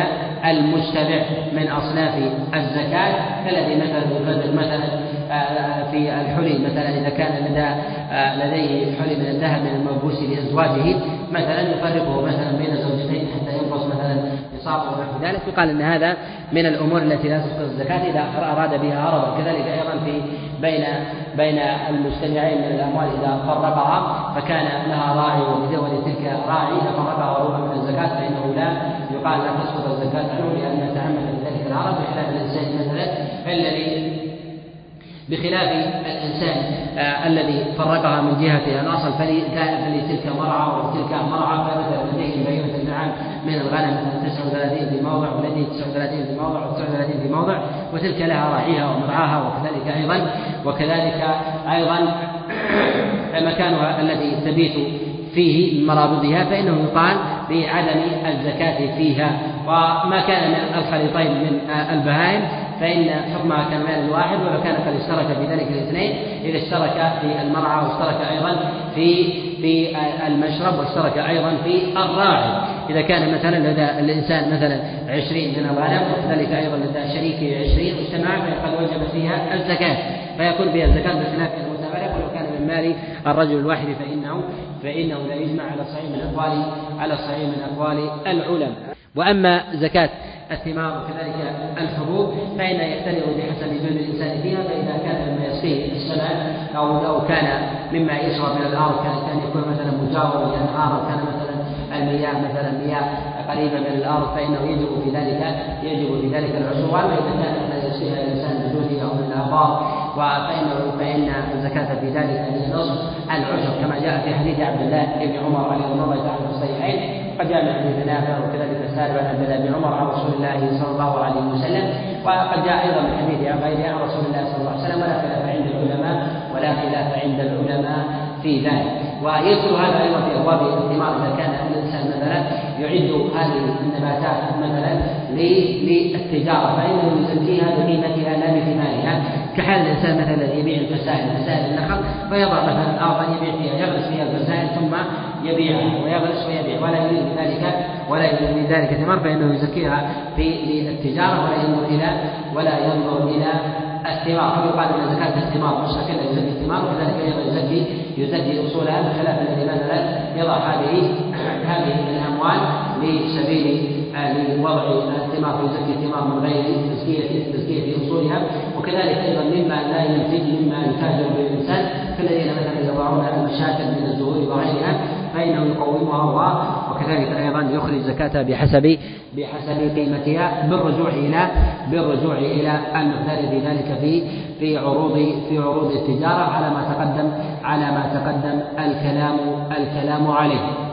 B: المجتمع من أصناف الزكاة كالذي مثلا يفرق مثلا آه، في الحلي مثلا إذا كان لدى آه، لديه حلي من الذهب من الموبوس لأزواجه مثلا يفرقه مثلا بين زوجتين حتى ينقص مثلا نصابه ونحو ذلك يقال أن هذا من الأمور التي لا تسقط الزكاة إذا أراد بها هربا كذلك أيضا في بين بين المجتمعين من الأموال إذا فرقها فكان لها راعي ولتلك راعي إذا فرقها وهو من الزكاة فإنه لا يقال لا تسقط الزكاة عنه لأن تعمد ذلك العرب بخلاف الإنسان مثلا الذي بخلاف الإنسان آه الذي فرقها من جهة الأصل فلتلك مرعى وتلك مرعى فمثلا لديه بهيمة النعام من الغنم مثلا 39 في موضع ولديه 39 في موضع و39 في موضع وتلك لها راعيها ومرعاها وكذلك أيضا وكذلك أيضا مكانها الذي تبيت فيه من مرابضها فإنه يقال بعدم الزكاة فيها. وما كان من الخليطين من البهائم فإن حكمها كالمال الواحد ولو كان قد اشترك في ذلك الاثنين إذا اشترك في المرعى واشترك أيضا في في المشرب واشترك أيضا في الراعي. إذا كان مثلا لدى الإنسان مثلا عشرين من الغنم وكذلك أيضا لدى شريكه عشرين واجتمعا فقد وجب فيها الزكاة. فيكون فيها الزكاة بخلاف المتفرق ولو كان من مال الرجل الواحد فإنه فإنه لا يجمع على الصحيح من أقوال على الصحيح من أقوال العلماء. وأما زكاة الثمار وكذلك الحبوب فإن يختلف بحسب جهد الإنسان فيها فإذا كان مما يسقيه السمع أو لو كان مما يشرب من الأرض كان يكون مثلا مجاور للأنهار أو كان مثلا المياه مثلا مياه قريبة من الأرض فإنه يجب في ذلك يجب في ذلك العشور كان مما يسقيها الإنسان بجوده أو من الآبار فإنه فإن الزكاة في ذلك هي نصف العشر كما جاء في حديث عبد الله بن عمر رضي الله تعالى في الصحيحين وقد جاء من حديث نافع وكذلك السالب عن عبد الله بن عمر عن رسول الله صلى الله عليه وسلم وقد جاء أيضا من حديث غيره عن رسول الله صلى الله عليه وسلم ولا خلاف عند العلماء ولا خلاف عند العلماء في ذلك. ويذكر هذا أيضا في أبواب الثمار إذا كان الإنسان مثلا يعد هذه النباتات مثلا للتجارة فإنه يزكيها بقيمتها لا بثمارها كحال الإنسان مثلا يبيع الفسائل فسائل النخل فيضع مثلا ارضا يبيع فيها يغرس فيها الفسائل ثم يبيعها ويغرس ويبيع. ولا يريد بذلك ولا يريد بذلك ثمار فإنه يزكيها في للتجارة ولا ينظر إلى ولا ينظر إلى الثمار يقال ان زكاه الثمار مستقله يزكي الثمار وكذلك أيضا يزكي يزكي اصولها بخلاف الذي مثلا يضع هذه هذه الأموال لسبيل لوضع الثمار فيزكي الثمار من غير تزكيه تزكية أصولها. وكذلك أيضا مما لا ينتج مما يتاجر به الانسان كالذين مثلا يضعون المشاكل من الزهور وغيرها فإنه يقومها الله. وكذلك أيضا يخرج زكاتها بحسب بحسب قيمتها بالرجوع إلى بالرجوع إلى المقدار في ذلك في في عروض في عروض التجارة على ما تقدم على ما تقدم الكلام الكلام عليه.